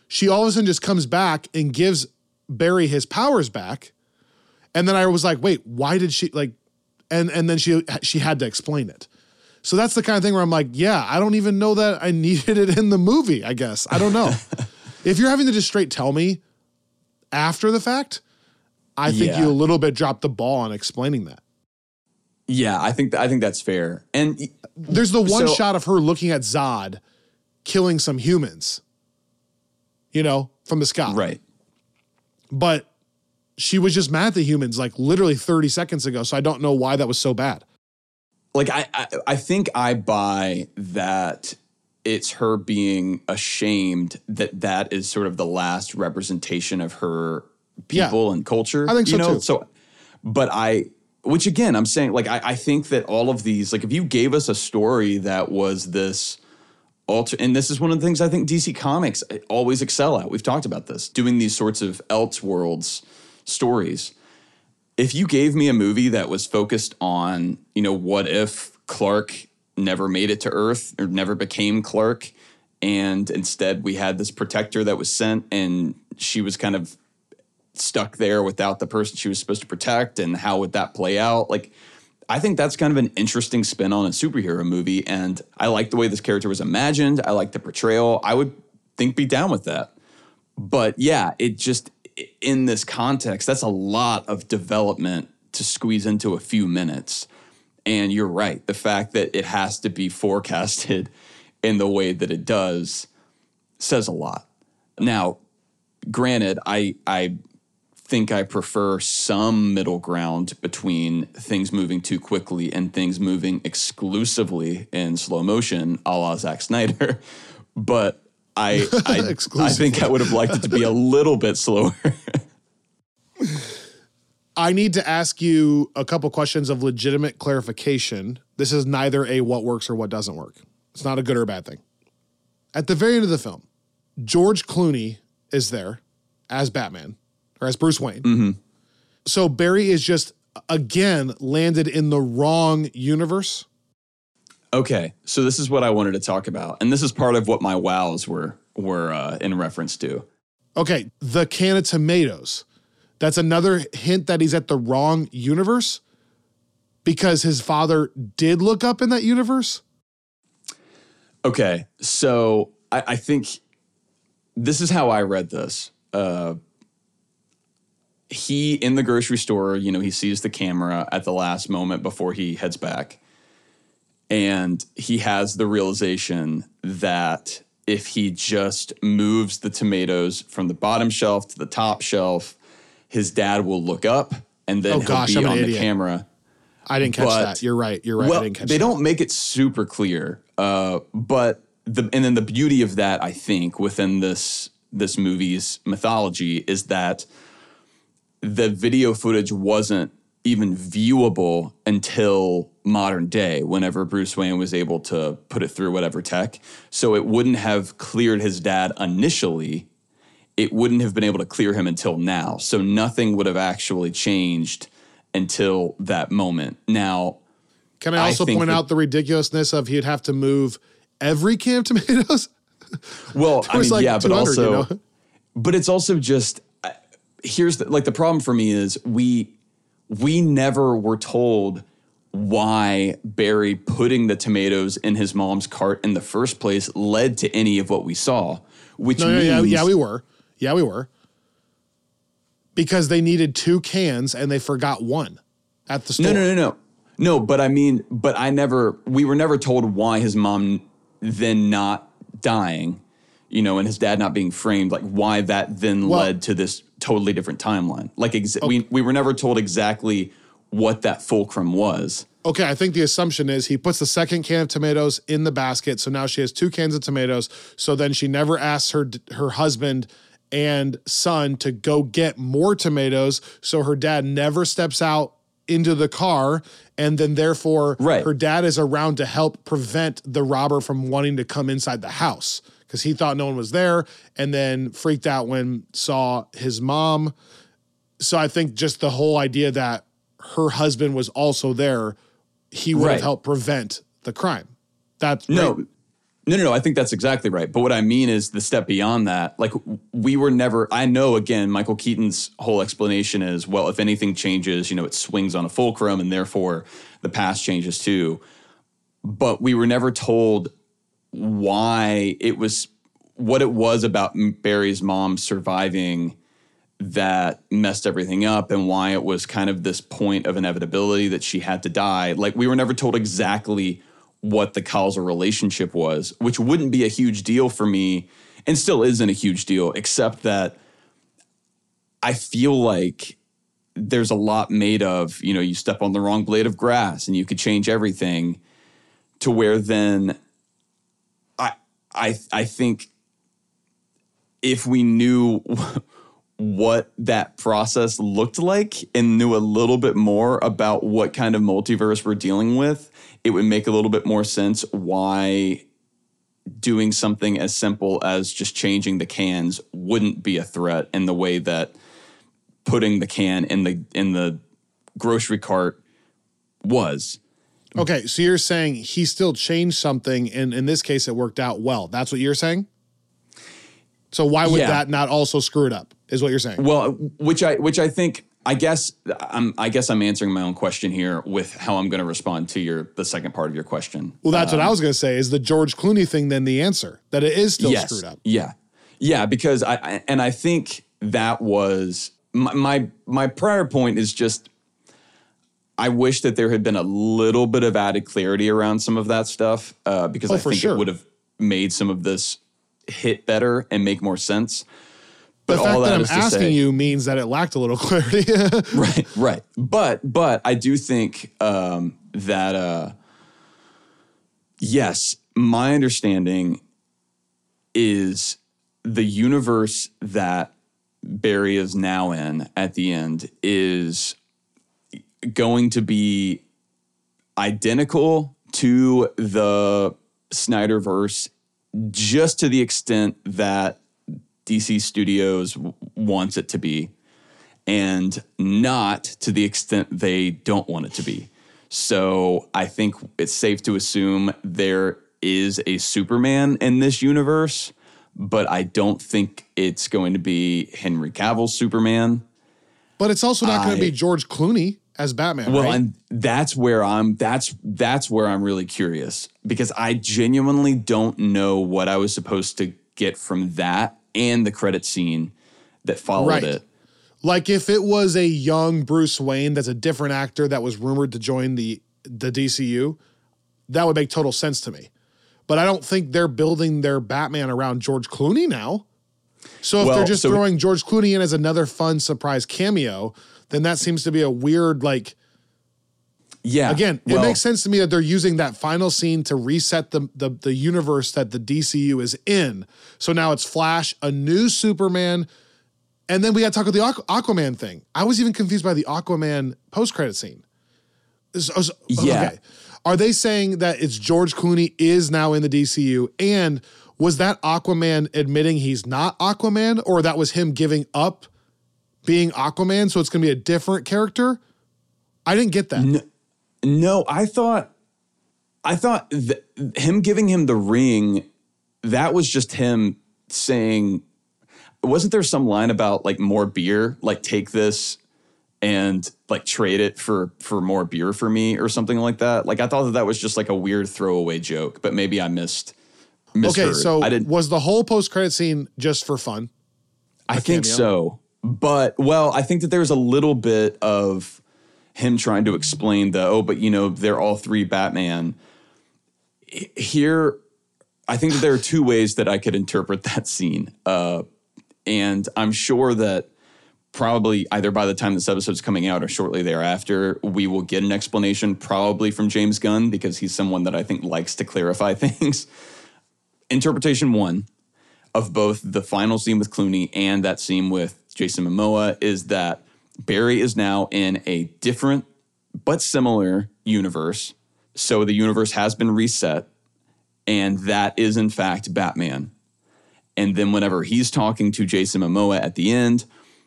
A: She all of a sudden just comes back and gives Barry his powers back. And then I was like, wait, why did she like? And and then she she had to explain it. So that's the kind of thing where I'm like, yeah, I don't even know that I needed it in the movie. I guess I don't know. if you're having to just straight tell me after the fact, I think
B: Yeah.
A: you a little bit dropped the ball on explaining that.
B: Yeah, I think I think that's fair. And
A: There's the one
B: So-
A: shot of her looking at Zod killing some humans, you know, from the sky.
B: right.
A: But she was just mad at the humans like literally 30 seconds ago. So I don't know why that was so bad.
B: like I, I I think I buy that it's her being ashamed that that is sort of the last representation of her
A: Yeah.
B: people and culture.
A: I think
B: you
A: so,
B: know?
A: too.
B: So, but I, which again, I'm saying like I, I think that all of these, like if you gave us a story that was this alter, and this is one of the things I think DC Comics always excel at. We've talked about this, doing these sorts of else worlds stories if you gave me a movie that was focused on, you know, what if Clark never made it to Earth or never became Clark, and instead we had this protector that was sent and she was kind of stuck there without the person she was supposed to protect, and how would that play out? Like, I think that's kind of an interesting spin on a superhero movie, and I like the way this character was imagined. I like the portrayal. I would think be down with that but yeah, it just in this context, that's a lot of development to squeeze into a few minutes. And you're right, the fact that it has to be forecasted in the way that it does says a lot. Now, granted, I I think I prefer some middle ground between things moving too quickly and things moving exclusively in slow motion, a la Zack Snyder. But I I, I think I would have liked it to be a little bit slower.
A: I need to ask you a couple questions of legitimate clarification. This is neither a what works or what doesn't work. It's not a good or a bad thing. At the very end of the film, George Clooney is there as Batman or as Bruce Wayne. Mm-hmm. So Barry is just again landed in the wrong universe.
B: Okay, so this is what I wanted to talk about, and this is part of what my wows were were uh, in reference to.
A: Okay, the can of tomatoes. That's another hint that he's at the wrong universe because his father did look up in that universe.
B: Okay, so I, I think this is how I read this. Uh, he in the grocery store, you know, he sees the camera at the last moment before he heads back, and he has the realization that if he just moves the tomatoes from the bottom shelf to the top shelf, his dad will look up and then
A: Oh,
B: he'll
A: gosh,
B: be
A: I'm
B: on the
A: idiot.
B: camera.
A: I didn't catch
B: But-
A: that. You're right. You're right. I
B: Well,
A: didn't catch
B: they
A: that.
B: don't make it super clear, uh, but the and then the beauty of that, I think, within this this movie's mythology is that the video footage wasn't even viewable until modern day whenever Bruce Wayne was able to put it through whatever tech so it wouldn't have cleared his dad initially it wouldn't have been able to clear him until now so nothing would have actually changed until that moment now
A: Can I
B: I
A: also
B: think
A: point
B: that-
A: out the ridiculousness of he'd have to move every can of tomatoes?
B: Well, I mean,
A: like
B: yeah, but also,
A: you know?
B: but it's also just here's the, like the problem for me is we we never were told why Barry putting the tomatoes in his mom's cart in the first place led to any of what we saw, which
A: No, no,
B: means
A: yeah, yeah, we were. Yeah, we were. Because they needed two cans and they forgot one at the store.
B: no, no, no, no, no. But I mean, but I never we were never told why his mom then not dying. You know, and his dad not being framed, like why that then
A: Well-
B: led to this totally different timeline. Like exa- we we were never told exactly what that fulcrum was.
A: Okay, I think the assumption is he puts the second can of tomatoes in the basket, so now she has two cans of tomatoes. So then she never asks her her husband and son to go get more tomatoes, so her dad never steps out into the car, and then therefore
B: Right.
A: her dad is around to help prevent the robber from wanting to come inside the house because he thought no one was there, and then freaked out when saw his mom. So I think just the whole idea that her husband was also there, he would have helped prevent the crime. That's
B: No,
A: right.
B: No, no, no. I think that's exactly right. But what I mean is the step beyond that. Like we were never. I know. Again, Michael Keaton's whole explanation is well, if anything changes, you know, it swings on a fulcrum, and therefore the past changes too. But we were never told why it was what it was about Barry's mom surviving that messed everything up and why it was kind of this point of inevitability that she had to die. Like we were never told exactly what the causal relationship was, which wouldn't be a huge deal for me and still isn't a huge deal, except that I feel like there's a lot made of, you know, you step on the wrong blade of grass and you could change everything to where then I I think if we knew what that process looked like and knew a little bit more about what kind of multiverse we're dealing with, it would make a little bit more sense why doing something as simple as just changing the cans wouldn't be a threat in the way that putting the can in the in the grocery cart was.
A: Okay, so you're saying he still changed something and in this case it worked out well. That's what you're saying? So why would
B: Yeah.
A: that not also screw it up? Is what you're saying?
B: Well, which I which I think I guess I'm I guess I'm answering my own question here with how I'm going to respond to your the second part of your question.
A: Well, that's what I um, was going to say. Is the George Clooney thing then the answer that it is still screwed up?
B: Yeah, yeah, because I, I and I think that was my, my my prior point is just I wish that there had been a little bit of added clarity around some of that stuff uh, because
A: Oh,
B: I think
A: sure.
B: it would have made some of this hit better and make more sense.
A: The
B: But
A: fact
B: all
A: that,
B: that
A: I'm asking
B: say-
A: you means that it lacked a little clarity.
B: right right but but i do think um that uh yes my understanding is the universe that barry is now in at the end is going to be identical to the snyderverse just to the extent that dc studios w- wants it to be and not to the extent they don't want it to be. So I think it's safe to assume there is a Superman in this universe, but I don't think it's going to be Henry Cavill's Superman.
A: but it's also not going to be George Clooney as Batman.
B: Well,
A: right?
B: and that's where I'm that's that's where I'm really curious because I genuinely don't know what I was supposed to get from that and the credit scene that followed
A: Right.
B: it.
A: Like if it was a young Bruce Wayne that's a different actor that was rumored to join the the DCU, that would make total sense to me. But I don't think they're building their Batman around George Clooney now. So if
B: Well,
A: they're just
B: so-
A: throwing George Clooney in as another fun surprise cameo, then that seems to be a weird like
B: Yeah.
A: again, it makes sense to me that they're using that final scene to reset the, the the universe that the DCU is in. So now it's Flash, a new Superman, and then we got to talk about the Aqu- Aquaman thing. I was even confused by the Aquaman post credit scene.
B: Yeah.
A: Are they saying that it's George Clooney is now in the DCU and was that Aquaman admitting he's not Aquaman or that was him giving up being Aquaman so it's going to be a different character? I didn't get that.
B: No, I thought, I thought th- him giving him the ring, that was just him saying, wasn't there some line about like more beer, like take this and like trade it for for more beer for me or something like that? Like I thought that that was just like a weird throwaway joke, but maybe I missed. Misheard.
A: Okay, so
B: I didn't.
A: was the whole post credit scene just for fun?
B: I think
A: cameo?
B: so. But well, I think that there's a little bit of him trying to explain the oh, but you know, they're all three Batman. Here, I think that there are two ways that I could interpret that scene. Uh, and I'm sure that probably either by the time this episode's coming out or shortly thereafter, we will get an explanation, probably from James Gunn, because he's someone that I think likes to clarify things. Interpretation one of both the final scene with Clooney and that scene with Jason Momoa is that Barry is now in a different but similar universe. So the universe has been reset, and that is in fact Batman. And then whenever he's talking to Jason Momoa at the end,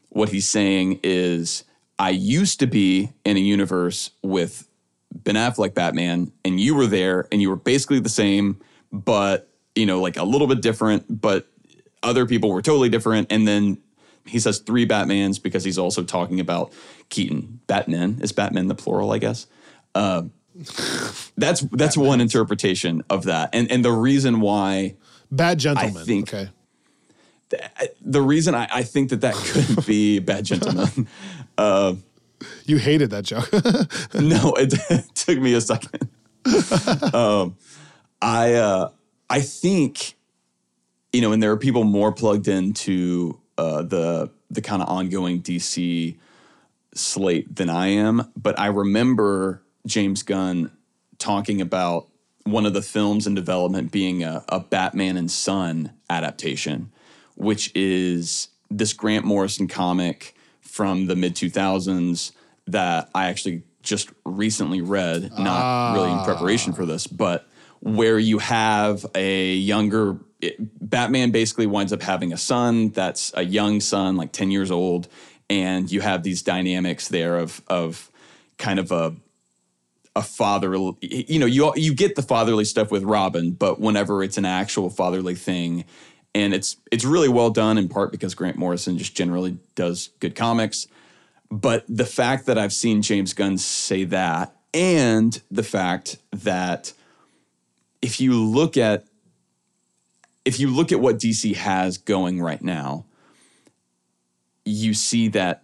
B: what he's saying is, I used to be in a universe with Ben Affleck Batman, and you were there, and you were basically the same, but you know, like a little bit different, but other people were totally different. And then he says three Batmans because he's also talking about Keaton. Batman is Batman the plural, I guess. Uh, that's that's one interpretation of that, and and the reason why
A: Bad gentleman.
B: I think-
A: okay.
B: the reason I, I think that that could be bad gentleman. Uh,
A: You hated that joke.
B: no, it, took me a second. um, I uh, I think you know, and there are people more plugged into uh, the the kind of ongoing DC slate than I am, but I remember James Gunn talking about one of the films in development being a, a Batman and Son adaptation, which is this Grant Morrison comic from the mid 2000s that I actually just recently read, not really in preparation for this, but where you have a younger it- Batman basically winds up having a son that's a young son, like 10 years old, and you have these dynamics there of of kind of a a father you know you you get the fatherly stuff with Robin but whenever it's an actual fatherly thing and it's it's really well done in part because Grant Morrison just generally does good comics. But the fact that I've seen James Gunn say that and the fact that if you look at if you look at what DC has going right now you see that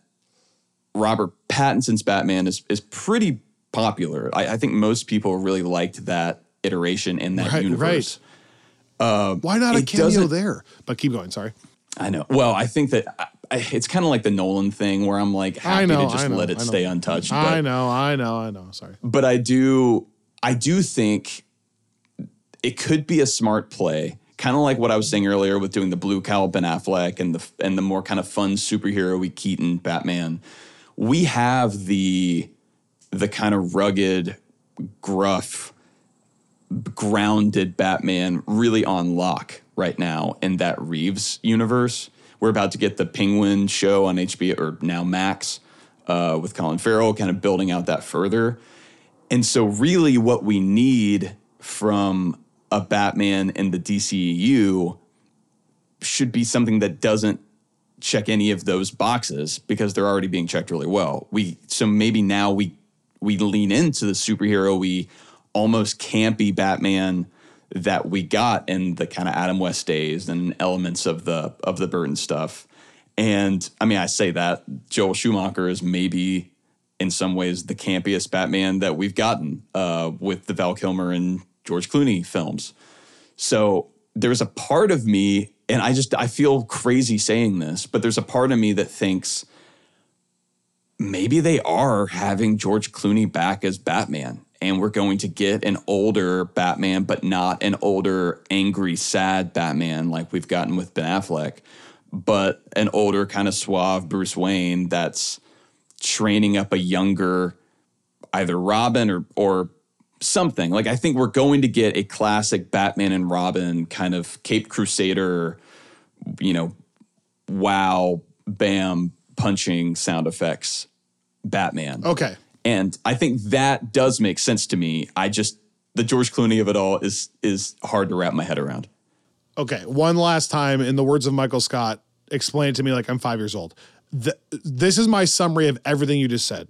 B: Robert Pattinson's Batman is is pretty popular. I, I think most people really liked that iteration in that
A: Right,
B: universe.
A: Uh, Why not a cameo there? But keep going. Sorry.
B: I know. Well, I think that I, I, it's kind of like the Nolan thing where I'm like happy
A: I know.
B: to just
A: know,
B: let it stay untouched.
A: I know. I know. I know. Sorry.
B: but I do I do think it could be a smart play, kind of like what I was saying earlier with doing the blue cowl Ben Affleck and the and the more kind of fun superhero-y Keaton Batman. We have the the kind of rugged, gruff, grounded Batman really on lock right now in that Reeves universe. We're about to get the Penguin show on HBO or now Max uh, with Colin Farrell, kind of building out that further. And so, really, what we need from a Batman in the DCEU should be something that doesn't check any of those boxes because they're already being checked really well. We so maybe now we we lean into the superhero we almost campy Batman that we got in the kind of Adam West days and elements of the of the Burton stuff. And I mean, I say that Joel Schumacher is maybe in some ways the campiest Batman that we've gotten uh, with the Val Kilmer and George Clooney films. So there's a part of me, and I just I feel crazy saying this, but there's a part of me that thinks maybe they are having George Clooney back as Batman. And we're going to get an older Batman, but not an older, angry, sad Batman like we've gotten with Ben Affleck, but an older, kind of suave Bruce Wayne that's training up a younger either Robin or or something. Like I think we're going to get a classic Batman and Robin kind of Cape Crusader, you know, wow, bam, punching sound effects Batman.
A: Okay.
B: And I think that does make sense to me. I just the George Clooney of it all is is hard to wrap my head around.
A: Okay. One last time, in the words of Michael Scott, explain it to me like I'm five years old. Th- this is my summary of everything you just said.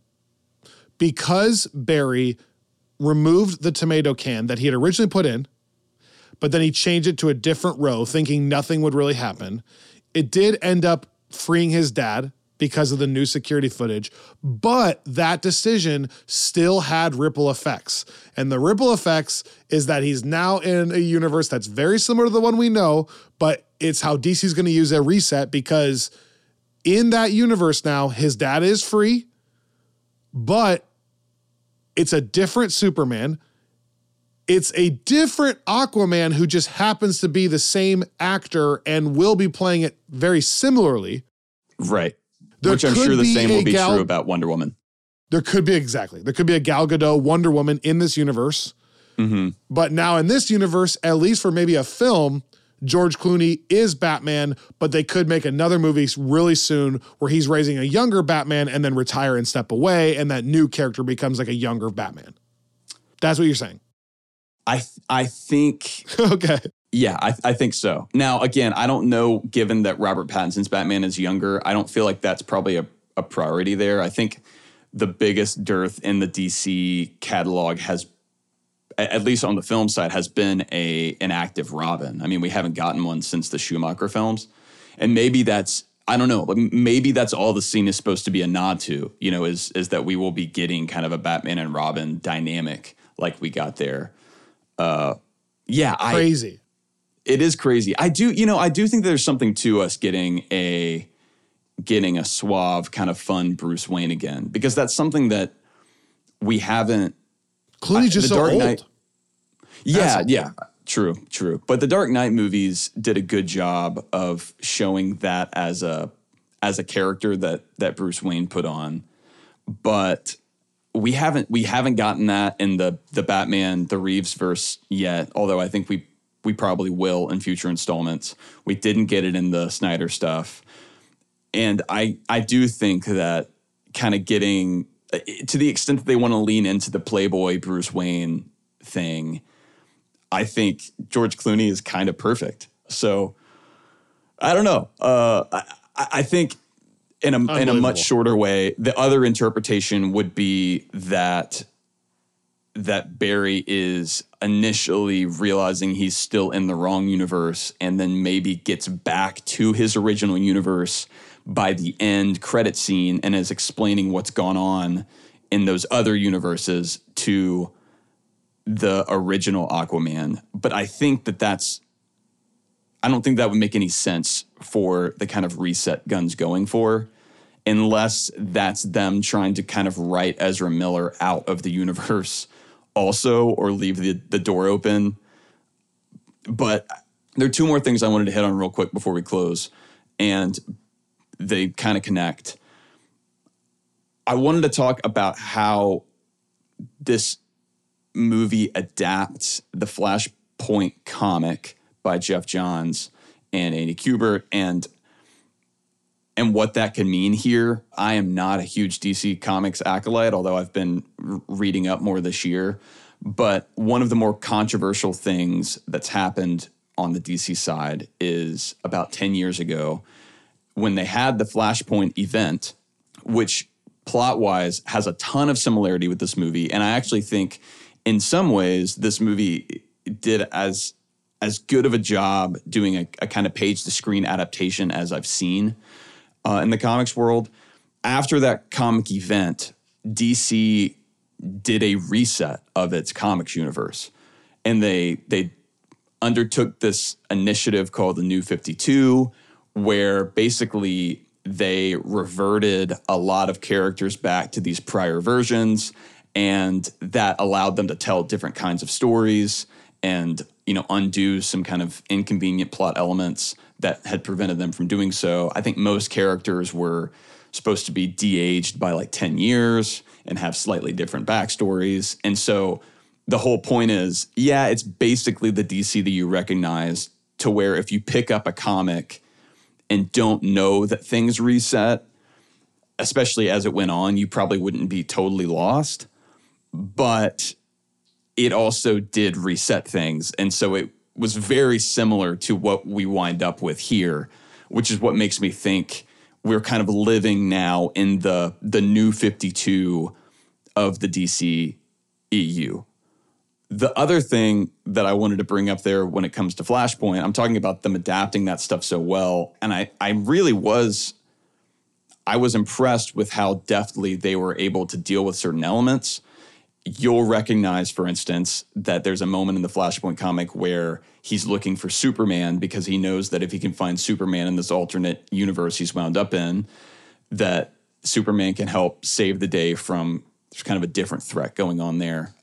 A: Because Barry removed the tomato can that he had originally put in, but then he changed it to a different row, thinking nothing would really happen. It did end up freeing his dad because of the new security footage, but that decision still had ripple effects. And the ripple effects is that he's now in a universe that's very similar to the one we know, but it's how DC's going to use a reset because in that universe now, his dad is free, but it's a different Superman. It's a different Aquaman who just happens to be the same actor and will be playing it very similarly.
B: Right.
A: There
B: Which I'm sure the same will be
A: Gal-
B: true about Wonder Woman.
A: There could be exactly. There could be a Gal Gadot Wonder Woman in this universe. Mm-hmm. But now in this universe, at least for maybe a film, George Clooney is Batman, but they could make another movie really soon where he's raising a younger Batman and then retire and step away, and that new character becomes like a younger Batman. That's what you're saying.
B: I th- I think
A: okay.
B: Yeah, I, I think so. Now, again, I don't know, given that Robert Pattinson's Batman is younger, I don't feel like that's probably a, a priority there. I think the biggest dearth in the DC catalog has, at least on the film side, has been a an active Robin. I mean, we haven't gotten one since the Schumacher films, and maybe that's I don't know, but maybe that's all the scene is supposed to be a nod to. You know, is is that we will be getting kind of a Batman and Robin dynamic like we got there. Uh, yeah,
A: crazy.
B: I, it is crazy. I do, you know, I do think there's something to us getting a getting a suave kind of fun Bruce Wayne again because that's something that we haven't.
A: Clooney's uh, just so Dark old. Knight,
B: yeah, yeah, true, true. But the Dark Knight movies did a good job of showing that as a as a character that that Bruce Wayne put on, but we haven't we haven't gotten that in the the Batman the Reeves verse yet. Although I think we we probably will in future installments. We didn't get it in the Snyder stuff. And I I do think that kind of getting to the extent that they want to lean into the Playboy Bruce Wayne thing, I think George Clooney is kind of perfect. So I don't know. Uh, I, I think in a in a much shorter way, the other interpretation would be that that Barry is initially realizing he's still in the wrong universe and then maybe gets back to his original universe by the end credit scene and is explaining what's gone on in those other universes to the original Aquaman. But I think that that's I don't think that would make any sense for the kind of reset Gunn's going for unless that's them trying to kind of write Ezra Miller out of the universe also or leave the, the door open. But there are two more things I wanted to hit on real quick before we close, and they kind of connect. I wanted to talk about how this movie adapts the Flashpoint comic by Geoff Johns and Andy Kubert and and what that can mean here. I am not a huge DC Comics acolyte, although I've been reading up more this year. But one of the more controversial things that's happened on the DC side is about 10 years ago when they had the Flashpoint event, which plot wise has a ton of similarity with this movie. And I actually think in some ways this movie did as as good of a job doing a, a kind of page to screen adaptation as I've seen uh, in the comics world. After that comic event, DC did a reset of its comics universe, and they they undertook this initiative called the New Fifty Two, where basically they reverted a lot of characters back to these prior versions, and that allowed them to tell different kinds of stories and you know undo some kind of inconvenient plot elements that had prevented them from doing so. I think most characters were supposed to be de-aged by like 10 years and have slightly different backstories. And so the whole point is, yeah, it's basically the DC that you recognize to where if you pick up a comic and don't know that things reset, especially as it went on, you probably wouldn't be totally lost. But it also did reset things. And so it was very similar to what we wind up with here, which is what makes me think we're kind of living now in the the new 52 of the DC EU. The other thing that I wanted to bring up there when it comes to Flashpoint, I'm talking about them adapting that stuff so well. And I, I really was I was impressed with how deftly they were able to deal with certain elements you'll recognize, for instance, that there's a moment in the Flashpoint comic where he's looking for Superman because he knows that if he can find Superman in this alternate universe he's wound up in, that Superman can help save the day from there's kind of a different threat going on there.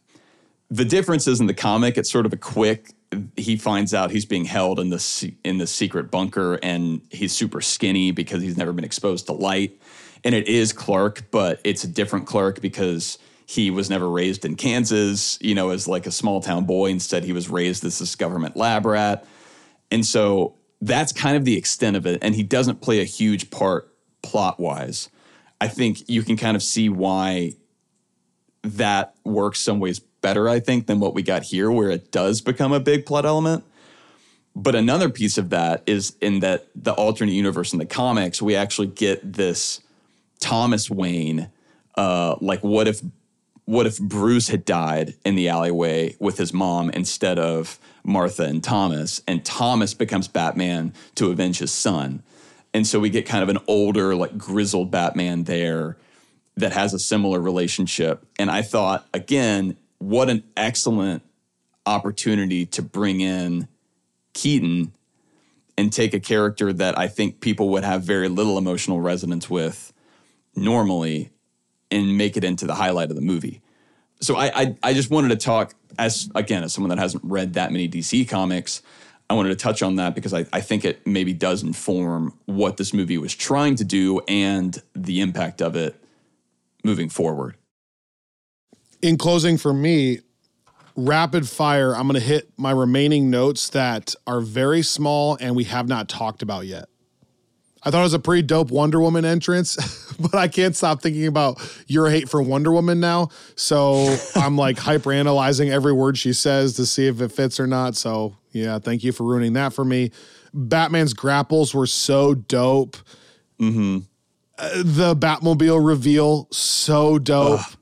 B: The difference is in the comic, it's sort of a quick. He finds out he's being held in the in the secret bunker, and he's super skinny because he's never been exposed to light. And it is Clark, but it's a different Clark because he was never raised in Kansas, you know, as like a small town boy. Instead, he was raised as this government lab rat. And so that's kind of the extent of it. And he doesn't play a huge part plot wise. I think you can kind of see why that works some ways better, I think, than what we got here, where it does become a big plot element. But another piece of that is in that the alternate universe in the comics, we actually get this Thomas Wayne. Uh, like, what if what if Bruce had died in the alleyway with his mom instead of Martha and Thomas, and Thomas becomes Batman to avenge his son. And so we get kind of an older, like grizzled Batman there that has a similar relationship. And I thought, again, what an excellent opportunity to bring in Keaton and take a character that I think people would have very little emotional resonance with normally and make it into the highlight of the movie. So I, I, I just wanted to talk as again as someone that hasn't read that many DC comics. I wanted to touch on that because I, I think it maybe does inform what this movie was trying to do and the impact of it moving forward.
A: In closing, for me, rapid fire, I'm going to hit my remaining notes that are very small and we have not talked about yet. I thought it was a pretty dope Wonder Woman entrance, but I can't stop thinking about your hate for Wonder Woman now. So I'm like hyper analyzing every word she says to see if it fits or not. So yeah, thank you for ruining that for me. Batman's grapples were so dope.
B: Mm-hmm.
A: Uh, the Batmobile reveal, so dope. Ugh.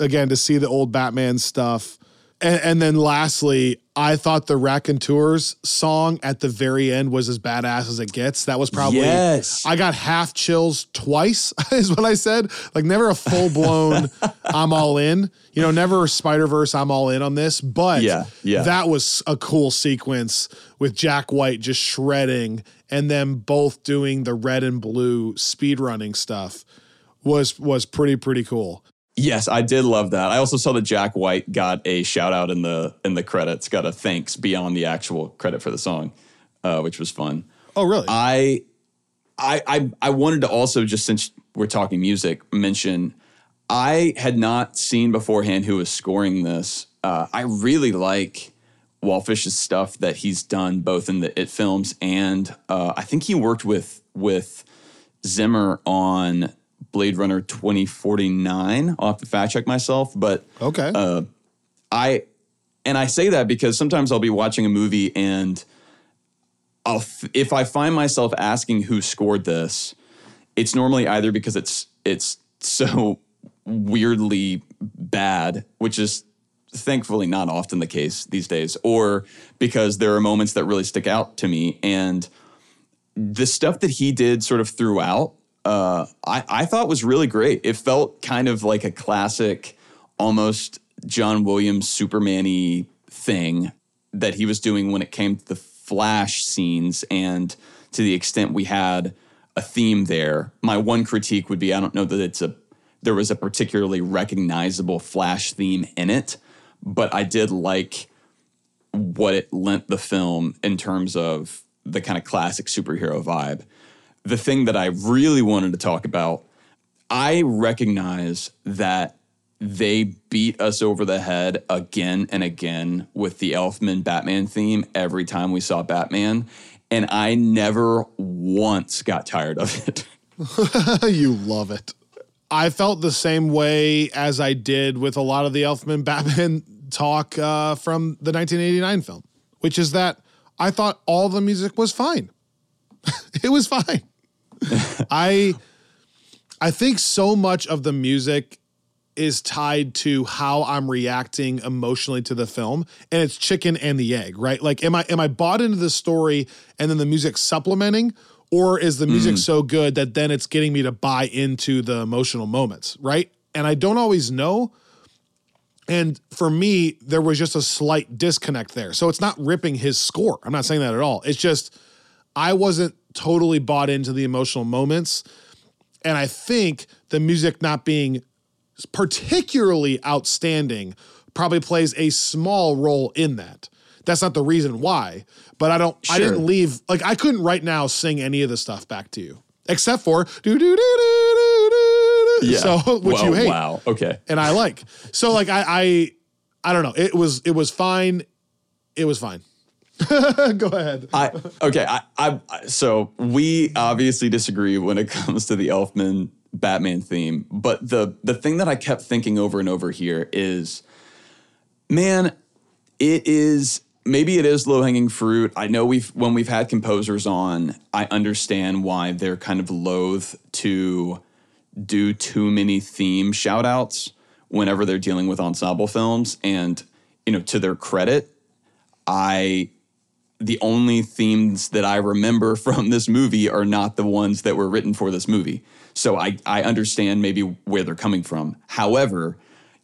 A: Again, to see the old Batman stuff. And, and, then lastly, I thought the Raconteurs song at the very end was as badass as it gets. That was probably
B: yes.
A: I got half chills twice, is what I said. Like never a full blown I'm all in. You know, never Spider Verse. I'm all in on this. But
B: yeah, yeah,
A: that was a cool sequence with Jack White just shredding, and them both doing the red and blue speed running stuff was was pretty pretty cool.
B: Yes, I did love that. I also saw that Jack White got a shout out in the in the credits, got a thanks beyond the actual credit for the song, uh, which was fun.
A: Oh, really?
B: I, I, I, I wanted to also just since we're talking music, mention I had not seen beforehand who was scoring this. Uh, I really like Wallfisch's stuff that he's done both in the It films and uh, I think he worked with with Zimmer on Blade Runner 2049. I'll have to fact check myself, but
A: okay.
B: Uh, I and I say that because sometimes I'll be watching a movie and I'll if I find myself asking who scored this, it's normally either because it's it's so weirdly bad, which is thankfully not often the case these days, or because there are moments that really stick out to me and the stuff that he did sort of throughout uh, I, I thought was really great. It felt kind of like a classic, almost John Williams Superman y thing that he was doing when it came to the Flash scenes. And to the extent we had a theme there, my one critique would be I don't know that it's a there was a particularly recognizable Flash theme in it, but I did like what it lent the film in terms of the kind of classic superhero vibe the thing that I really wanted to talk about, I recognize that they beat us over the head again and again with the Elfman Batman theme every time we saw Batman. And I never once got tired of it.
A: you love it. I felt the same way as I did with a lot of the Elfman Batman talk uh, from the 1989 film, which is that I thought all the music was fine. it was fine. I I think so much of the music is tied to how I'm reacting emotionally to the film and it's chicken and the egg, right? Like am I am I bought into the story and then the music supplementing or is the music mm. so good that then it's getting me to buy into the emotional moments, right? And I don't always know. And for me, there was just a slight disconnect there. So it's not ripping his score. I'm not saying that at all. It's just I wasn't totally bought into the emotional moments. And I think the music not being particularly outstanding probably plays a small role in that. That's not the reason why, but I don't, sure. I didn't leave, like, I couldn't right now sing any of the stuff back to you, except for do, do, do, do, do,
B: do. Yeah.
A: So, which
B: Whoa,
A: you hate.
B: Wow. Okay.
A: And I like. So, like, I, I, I don't know. It was, it was fine. It was fine. Go ahead.
B: I okay. I, I so we obviously disagree when it comes to the Elfman Batman theme, but the the thing that I kept thinking over and over here is, man, it is maybe it is low hanging fruit. I know we've when we've had composers on, I understand why they're kind of loath to do too many theme shout outs whenever they're dealing with ensemble films. And, you know, to their credit, I the only themes that I remember from this movie are not the ones that were written for this movie. So I, I understand maybe where they're coming from. However,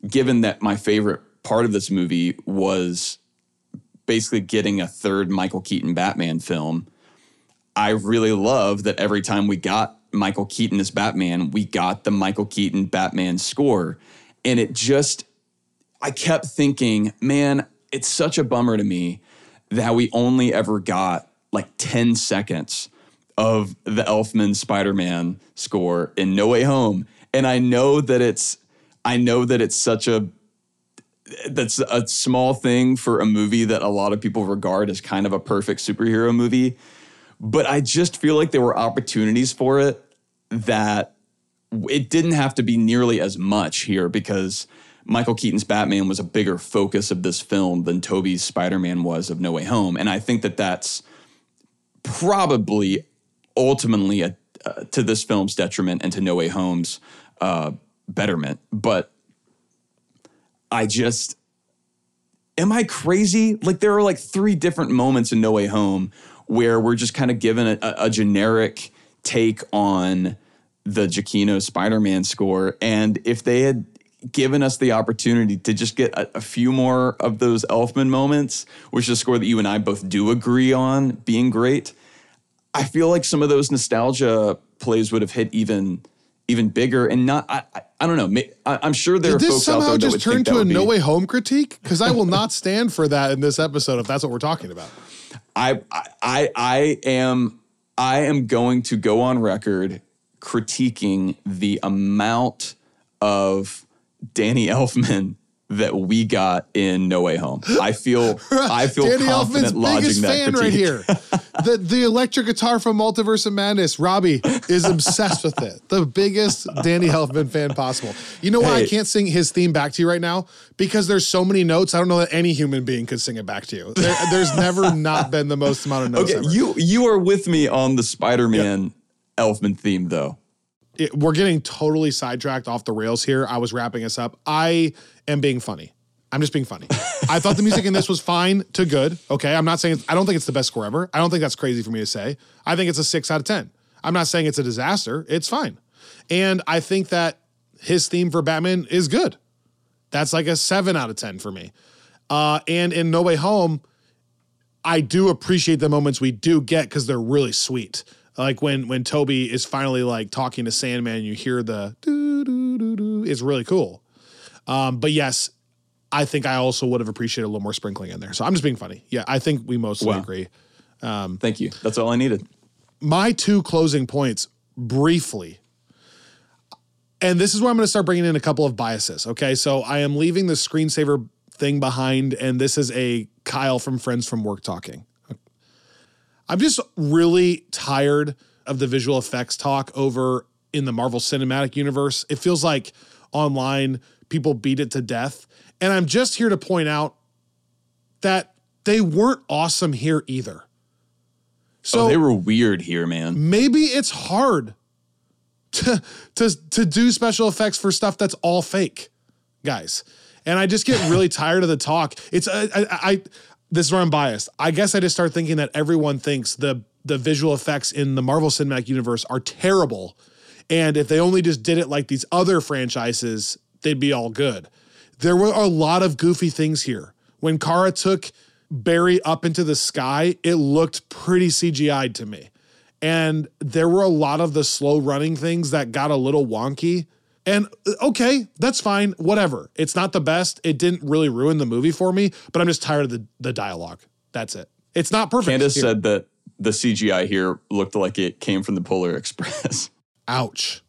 B: given that my favorite part of this movie was basically getting a third Michael Keaton Batman film, I really love that every time we got Michael Keaton as Batman, we got the Michael Keaton Batman score. And it just, I kept thinking, man, it's such a bummer to me that we only ever got like 10 seconds of the Elfman Spider Man score in No Way Home. And I know that it's, I know that it's such a, that's a small thing for a movie that a lot of people regard as kind of a perfect superhero movie. But I just feel like there were opportunities for it that it didn't have to be nearly as much here because Michael Keaton's Batman was a bigger focus of this film than Tobey's Spider Man was of No Way Home. And I think that that's probably ultimately a, uh, to this film's detriment and to No Way Home's uh, betterment. But I just, am I crazy? Like, there are like three different moments in No Way Home where we're just kind of given a, a generic take on the Giacchino Spider-Man score. And if they had given us the opportunity to just get a, a, few more of those Elfman moments, which is a score that you and I both do agree on being great, I feel like some of those nostalgia plays would have hit even even bigger and not I, I, I don't know I, am sure there
A: Did
B: are folks
A: somehow
B: out there
A: just turn to a
B: be,
A: no way home critique because I will not stand for that in this episode if that's what we're talking about.
B: I I I am I am going to go on record critiquing the amount of Danny Elfman that we got in No Way Home. I feel I feel Danny confident Elfman's biggest fan critique. right here.
A: the the electric guitar from Multiverse of Madness. Robbie is obsessed with it. The biggest Danny Elfman fan possible. You know why hey. I can't sing his theme back to you right now? Because there's so many notes. I don't know that any human being could sing it back to you. There, there's never not been the most amount of notes. Okay, ever.
B: you you are with me on the Spider-Man. Elfman theme though
A: it, we're getting totally sidetracked off the rails here. I was wrapping us up. I am being funny. I'm just being funny. I thought the music in this was fine to good. Okay. I'm not saying, I don't think it's the best score ever. I don't think that's crazy for me to say. I think it's a six out of 10. I'm not saying it's a disaster. It's fine. And I think that his theme for Batman is good. That's like a seven out of 10 for me. Uh, and in No Way Home, I do appreciate the moments we do get because they're really sweet like when when Tobey is finally like talking to Sandman, you hear the doo doo doo doo. It's really cool. Um, but yes, I think I also would have appreciated a little more sprinkling in there. So I'm just being funny. Yeah, I think we mostly wow. agree.
B: Um, Thank you. That's all I needed.
A: My two closing points, briefly. And this is where I'm going to start bringing in a couple of biases. Okay, so I am leaving the screensaver thing behind, and this is a Kyle from Friends from Work talking. I'm just really tired of the visual effects talk over in the Marvel Cinematic Universe. It feels like online people beat it to death. And I'm just here to point out that they weren't awesome here either.
B: Oh, so oh, they were weird here, man.
A: Maybe it's hard to to to do special effects for stuff that's all fake, guys. And I just get really tired of the talk. It's I, I this is where I'm biased. I guess I just start thinking that everyone thinks the the visual effects in the Marvel Cinematic Universe are terrible. And if they only just did it like these other franchises, they'd be all good. There were a lot of goofy things here. When Kara took Barry up into the sky, it looked pretty CGI'd to me. And there were a lot of the slow running things that got a little wonky. And uh, okay, that's fine, whatever. It's not the best. It didn't really ruin the movie for me, but I'm just tired of the, the dialogue. That's it. It's not perfect.
B: Candace here. said that the CGI here looked like it came from the Polar Express.
A: Ouch.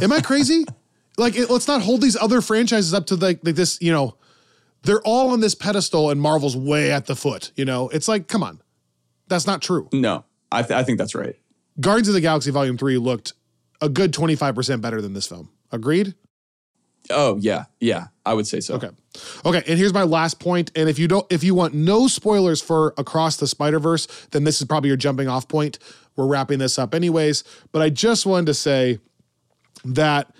A: Am I crazy? like, it, let's not hold these other franchises up to like, like this, you know, they're all on this pedestal and Marvel's way at the foot. You know, it's like, come on. That's not true.
B: No, I, th- I think that's right.
A: Guardians of the Galaxy Volume 3 looked a good 25% better than this film. Agreed?
B: Oh yeah, yeah, I would say so.
A: Okay. Okay, and here's my last point. And if you don't if you want no spoilers for Across the Spider-Verse, then this is probably your jumping off point. We're wrapping this up anyways, but I just wanted to say that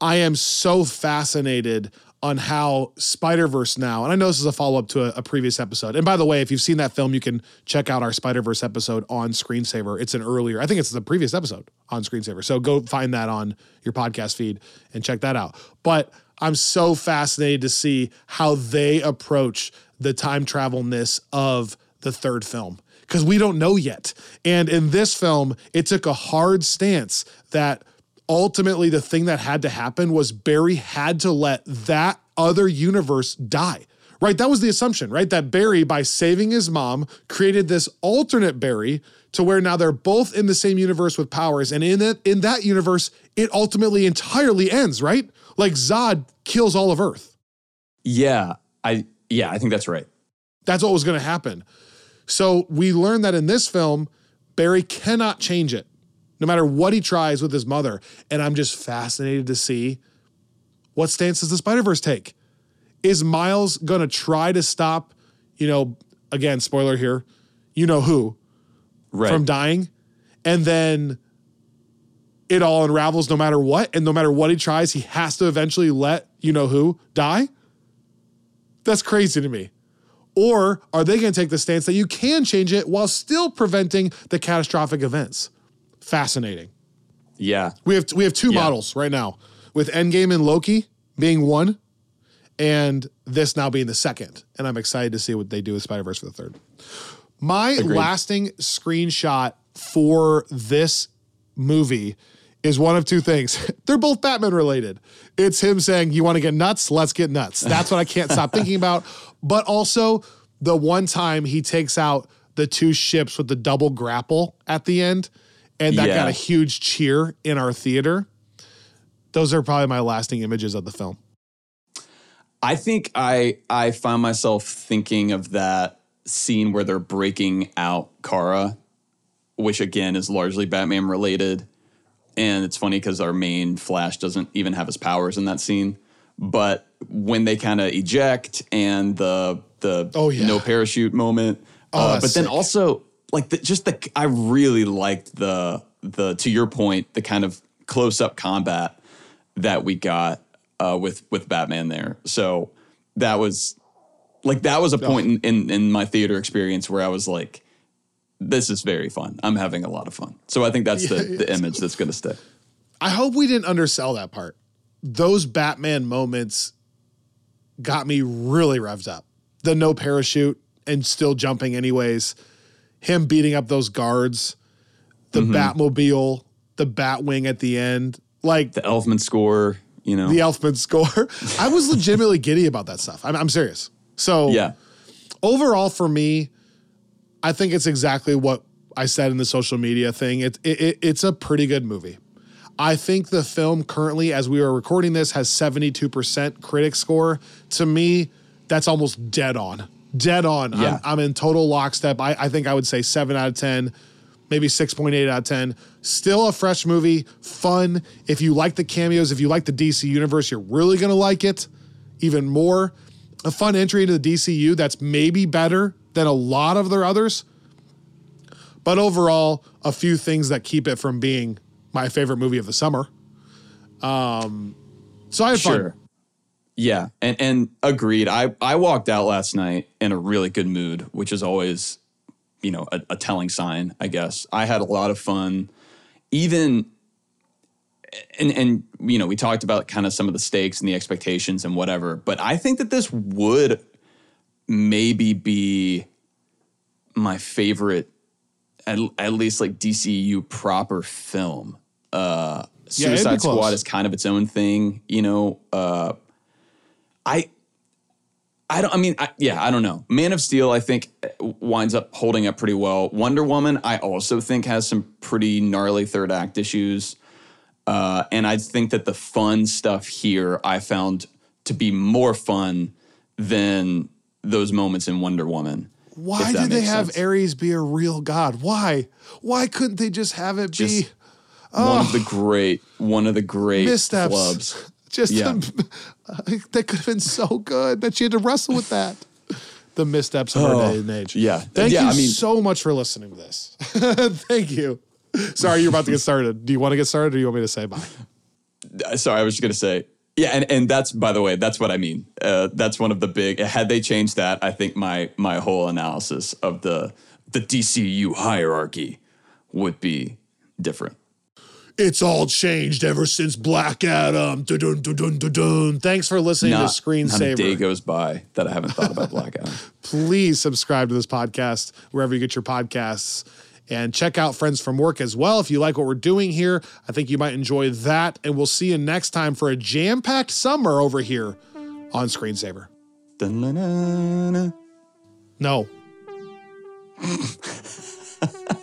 A: I am so fascinated on how Spider Verse now, and I know this is a follow up to a, a, previous episode. And by the way, if you've seen that film, you can check out our Spider Verse episode on Screensaver. It's an earlier, I think it's the previous episode on Screensaver. So go find that on your podcast feed and check that out. But I'm so fascinated to see how they approach the time travelness of the third film because we don't know yet. And in this film, it took a hard stance that ultimately the thing that had to happen was Barry had to let that other universe die. Right? That was the assumption, right? That Barry, by saving his mom, created this alternate Barry to where now they're both in the same universe with powers. And in it, in that universe, it ultimately entirely ends, right? Like Zod kills all of Earth.
B: Yeah. I yeah, I think that's right.
A: That's what was going to happen. So we learned that in this film, Barry cannot change it no matter what he tries with his mother. And I'm just fascinated to see what stance does the Spider Verse take. Is Miles to try to stop, you know, again, spoiler here, you know who, right. from dying? And then it all unravels no matter what. And no matter what he tries, he has to eventually let you know who die. That's crazy to me. Or are they going to take the stance that you can change it while still preventing the catastrophic events? Fascinating.
B: Yeah.
A: We have we have two yeah. models right now with Endgame and Loki being one and this now being the second. And I'm excited to see what they do with Spider-Verse for the third. My Agreed. lasting screenshot for this movie is one of two things. They're both Batman related. It's him saying, You want to get nuts? Let's get nuts. That's what I can't stop thinking about. But also the one time he takes out the two ships with the double grapple at the end and that yeah. got a huge cheer in our theater. Those are probably my lasting images of the film.
B: I think I I found myself thinking of that scene where they're breaking out Kara, which again is largely Batman related. And it's funny because our main Flash doesn't even have his powers in that scene. But when they kind of eject and the the oh, yeah. no parachute moment, oh, uh, but sick. then also like the, just the I really liked the the to your point the kind of close up combat that we got uh, with with Batman there. So that was like that was a point in, in, in my theater experience where I was like, this is very fun. I'm having a lot of fun. So I think that's the, the image that's going to stay.
A: I hope we didn't undersell that part. Those Batman moments got me really revved up. The no parachute and still jumping anyways him beating up those guards, the mm-hmm. Batmobile, the Batwing at the end, like
B: the Elfman score, you know,
A: the Elfman score. I was legitimately giddy about that stuff. I'm, I'm serious. So
B: yeah,
A: overall for me, I think it's exactly what I said in the social media thing. It, it, it's a pretty good movie. I think the film currently, as we are recording this, has 72% critic score. To me, that's almost dead on dead on. Yeah. I'm, I'm in total lockstep. I, I think I would say seven out of 10, maybe 6.8 out of 10. Still a fresh movie, fun. If you like the cameos, if you like the DC universe, you're really going to like it even more. A fun entry into the DCU that's maybe better than a lot of their others. But overall, a few things that keep it from being my favorite movie of the summer. Um, so I had sure. fun.
B: Yeah, and and agreed. I I walked out last night in a really good mood, which is always, you know, a, a telling sign. I guess I had a lot of fun, even. And and you know we talked about kind of some of the stakes and the expectations and whatever, but I think that this would maybe be my favorite, at, at least like DCU proper film. Uh, Suicide yeah, Squad is kind of its own thing, you know. Uh, I I don't. I mean, I, yeah, I don't know. Man of Steel, I think, winds up holding up pretty well. Wonder Woman, I also think has some pretty gnarly third act issues, uh, and I think that the fun stuff here I found to be more fun than those moments in Wonder Woman.
A: Why did they have sense. Ares be a real god? Why? Why couldn't they just have it just be
B: oh, one of the great, one of the great missteps. flubs?
A: Just
B: Yeah.
A: that could have been so good that she had to wrestle with that. The missteps of our
B: Oh,
A: day and age.
B: yeah.
A: Thank
B: Yeah,
A: you
B: I mean-
A: so much for listening to this. Thank you. Sorry, you're about to get started. Do you want to get started or do you want me to say bye?
B: Uh, Sorry, I was just gonna say. Yeah, and, and that's by the way, that's what I mean. Uh, that's one of the big. Had they changed that, I think my my whole analysis of the the DCU hierarchy would be different.
A: It's all changed ever since Black Adam. Dun, dun, dun. Thanks for listening
B: Not,
A: to
B: not a day
A: Screensaver.
B: goes by that I haven't thought about Black Adam.
A: Please subscribe to this podcast wherever you get your podcasts. And check out Friends from Work as well. If you like what we're doing here, I think you might enjoy that. And we'll see you next time for a jam packed summer over here on Screensaver.
B: Dun-na-na-na.
A: No.